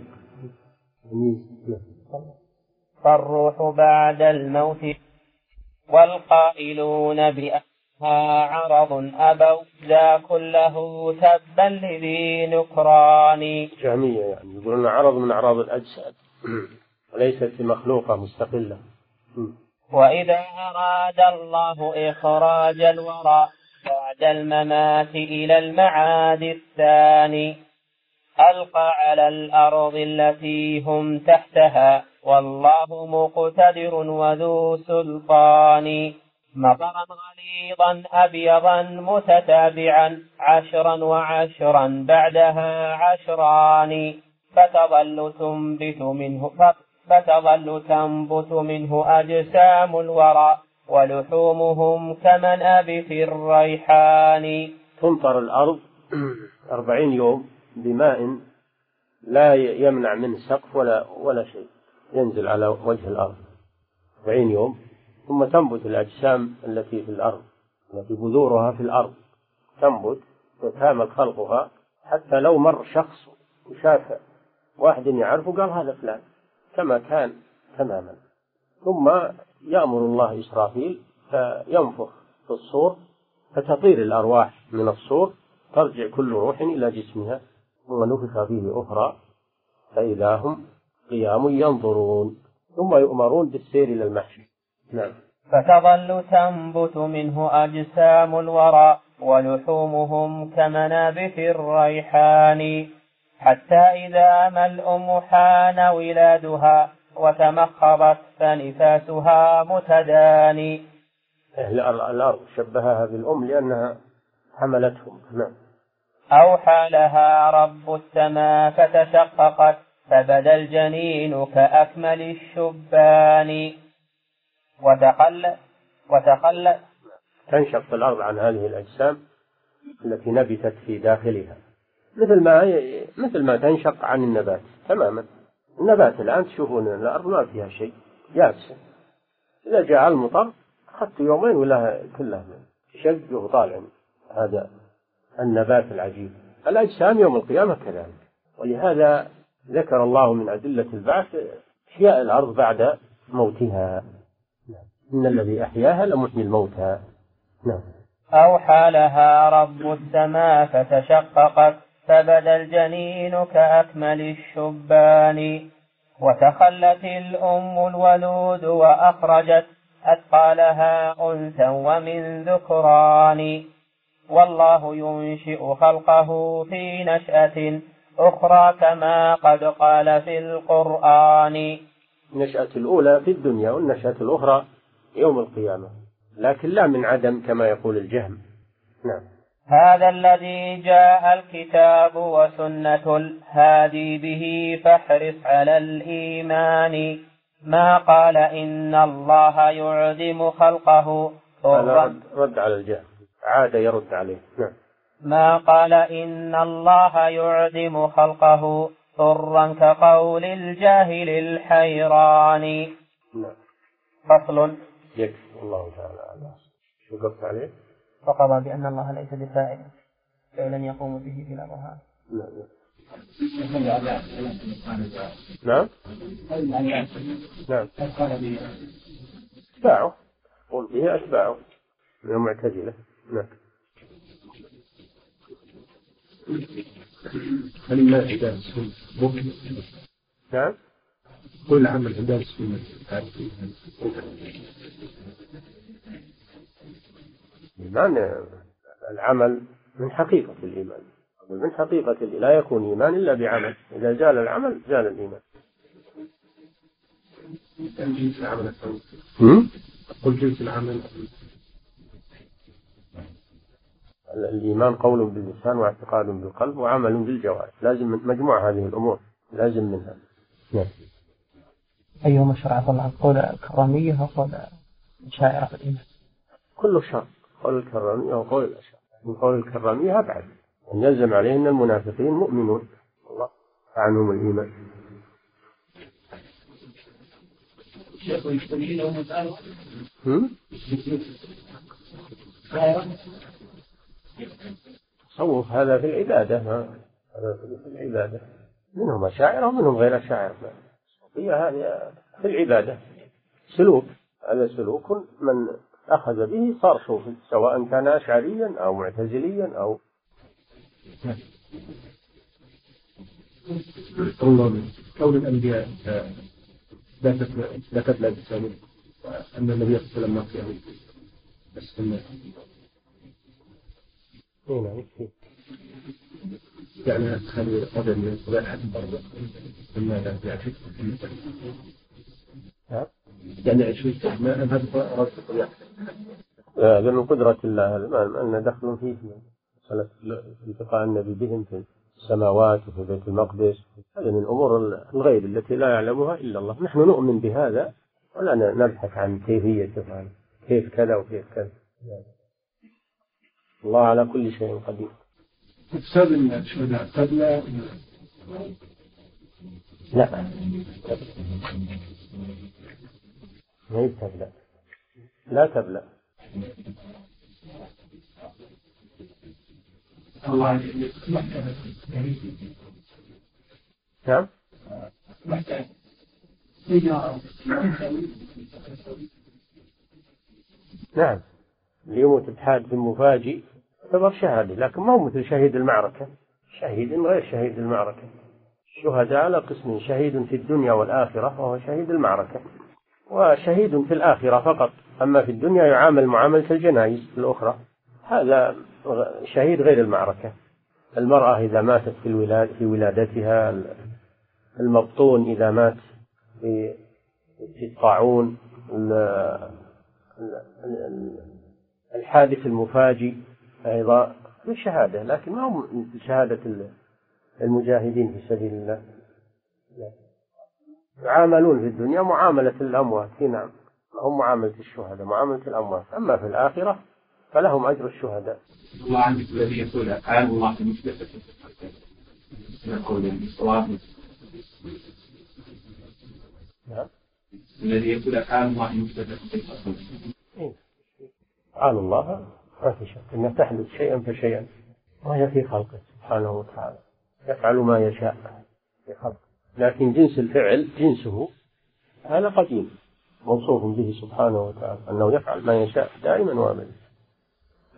A: فالروح بعد الموت والقائلون بأنها عرض أبوا ذا كله تبا لذي نكران.
B: جهمية يعني يقولون عرض من أعراض الأجساد. <clears throat> وليست بمخلوقة مستقلة.
A: وإذا أراد الله إخراج الورى بعد الممات إلى المعاد الثاني ألقى على الأرض التي هم تحتها والله مقتدر وذو سلطان. مطرا غليظا أبيضا متتابعا عشرا وعشرا بعدها عشران. فتظل تنبت منه فتظل تنبت منه أجسام الورى ولحومهم كمنابت الريحان.
B: تمطر الأرض <clears throat> أربعين يوم. بماء لا يمنع منه سقف ولا ولا شيء. ينزل على وجه الأرض أربعين يوم ثم تنبت الأجسام التي في الأرض التي بذورها في الأرض. تنبت وتامل خلقها حتى لو مر شخص وشاف واحد يعرفه قال هذا فلان كما كان تماما. ثم يأمر الله إسرافيل فينفخ في الصور فتطير الأرواح من الصور ترجع كل روح إلى جسمها. ثم نفخ فيه أخرى فإذا هم قيام ينظرون ثم يؤمرون بالسير إلى المحشر. نعم.
A: فتظل تنبت منه أجسام الورى ولحومهم كمنابت الريحان. حتى إذا ما الأم حان ولادها وتمخضت فنفاسها متداني.
B: أهل الأرض شبهها بالأم لأنها حملتهم. نعم.
A: أوحى لها رب السماء فتشققت فبدا الجنين كأكمل الشبان. وتقل وتقل
B: تنشق الأرض عن هذه الأجسام التي نبتت في داخلها. مثل ما مثل ما تنشق عن النبات تماما. النبات الآن تشوفون الأرض ما فيها شيء يابسة. إذا جاء المطر أخذت يومين ولا كلها شق وطالع هذا النبات العجيب. الأجسام يوم القيامة كذلك. ولهذا ذكر الله من أدلة البعث إحياء الأرض بعد موتها. إن الذي أحياها لمحيي الموتى. نعم.
A: أوحى لها رب السماء فتشققت فبدا الجنين كأكمل الشبان. وتخلت الأم الولود وأخرجت أثقالها أنثى ومن ذكران. والله ينشئ خلقه في نشأة أخرى كما قد قال في القرآن.
B: النشأة الأولى في الدنيا والنشأة الأخرى يوم القيامة لكن لا من عدم كما يقول الجهم. نعم.
A: هذا الذي جاء الكتاب وسنة الهادي به فاحرص على الإيمان. ما قال إن الله يعدم خلقه؟
B: رد, رد على الجهم. عاد يرد عليه. نعم.
A: ما قال إن الله يعدم خلقه ضرا كقول الجاهل الحيران.
B: نعم.
A: فصل.
B: يكفي. الله تعالى أعلم. شو قلت عليه؟
A: فقضى بأن الله ليس بفاعل فعلا يقوم به بلا برهان
B: نعم. نعم. نعم. أتباعه. قل به أتباعه. من المعتزلة. نعم.
C: هل عباد السنة ممكن؟
B: نعم.
C: كل عمل عباد السنة
B: الإيمان العمل من حقيقة الإيمان. من حقيقة لا يكون إيمان إلا بعمل. إذا زال العمل زال الإيمان؟
C: قل جنس العمل.
B: الإيمان قول باللسان واعتقاد بالقلب وعمل بالجوارح. لازم من مجموع هذه الأمور لازم منها. نعم.
D: أيهما شرع الله قول الكرامية وقول الشاعرة في الإيمان؟
B: كله شر قول الكرامية وقول الأشعار من قول الكرامية أبعد أن يلزم عليه أن المنافقين مؤمنون. الله عنهم الإيمان.
E: شيخ يشتري لهم
B: هم؟ تصوف هذا في العبادة ما؟ هذا في العبادة. منهم أشاعرة ومنهم غير أشاعرة الصوفية هذه في العبادة. سلوك. هذا سلوك من أخذ به صار صوفي سواء كان أشعريا أو معتزليا أو
C: الله كون الأنبياء لا بسبب أن النبي صلى الله عليه وسلم ما فيه. السنة
B: إيه نعم
C: يعني تخلي قدر من قبل حد برضه يعرف
B: نعم.
C: يعني عشرين ما هذا رد
B: هذا من قدرة الله هذا ما لنا دخل فيه مسألة التقاء النبي بهم في السماوات وفي بيت المقدس هذه من الأمور الغيب التي لا يعلمها إلا الله نحن نؤمن بهذا ولا نبحث عن هذا كيف كذا وكيف كذا الله على كل شيء قدير.
C: بسبب الشهداء قد لا.
B: لا ما تبلى لا تبلى
E: الله
B: نعم. نعم. اللي يموت بحادث مفاجئ يعتبر شهادة لكن ما هو مثل شهيد المعركة. شهيد غير شهيد المعركة. الشهداء على قسمين شهيد في الدنيا والآخرة وهو شهيد المعركة. وشهيد في الآخرة فقط أما في الدنيا يعامل معاملة الجنائز الأخرى. هذا شهيد غير المعركة. المرأة إذا ماتت في الولاد في ولادتها المبطون إذا مات في الطاعون الحادث المفاجئ أيضا بالشهادة لكن ما هو شهادة المجاهدين في سبيل الله. يعاملون في الدنيا معاملة الأموات نعم. هم معاملة الشهداء معاملة الأموات. أما في الآخرة فلهم أجر الشهداء.
E: الله عندك الذي يقول أفعال الله مثبتة نقول الصواب
B: نعم.
E: الذي يقول أفعال الله مثبتة
B: أفعال الله ما في شك. أنها تحدث شيئا فشيئا. وهي في خلقه سبحانه وتعالى. يفعل ما يشاء في خلقه. لكن جنس الفعل جنسه هذا قديم. موصوف به سبحانه وتعالى. أنه يفعل ما يشاء دائما وأبدا.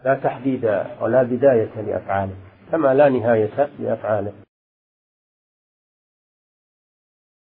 B: لا تحديد ولا بداية لأفعاله. كما لا نهاية لأفعاله.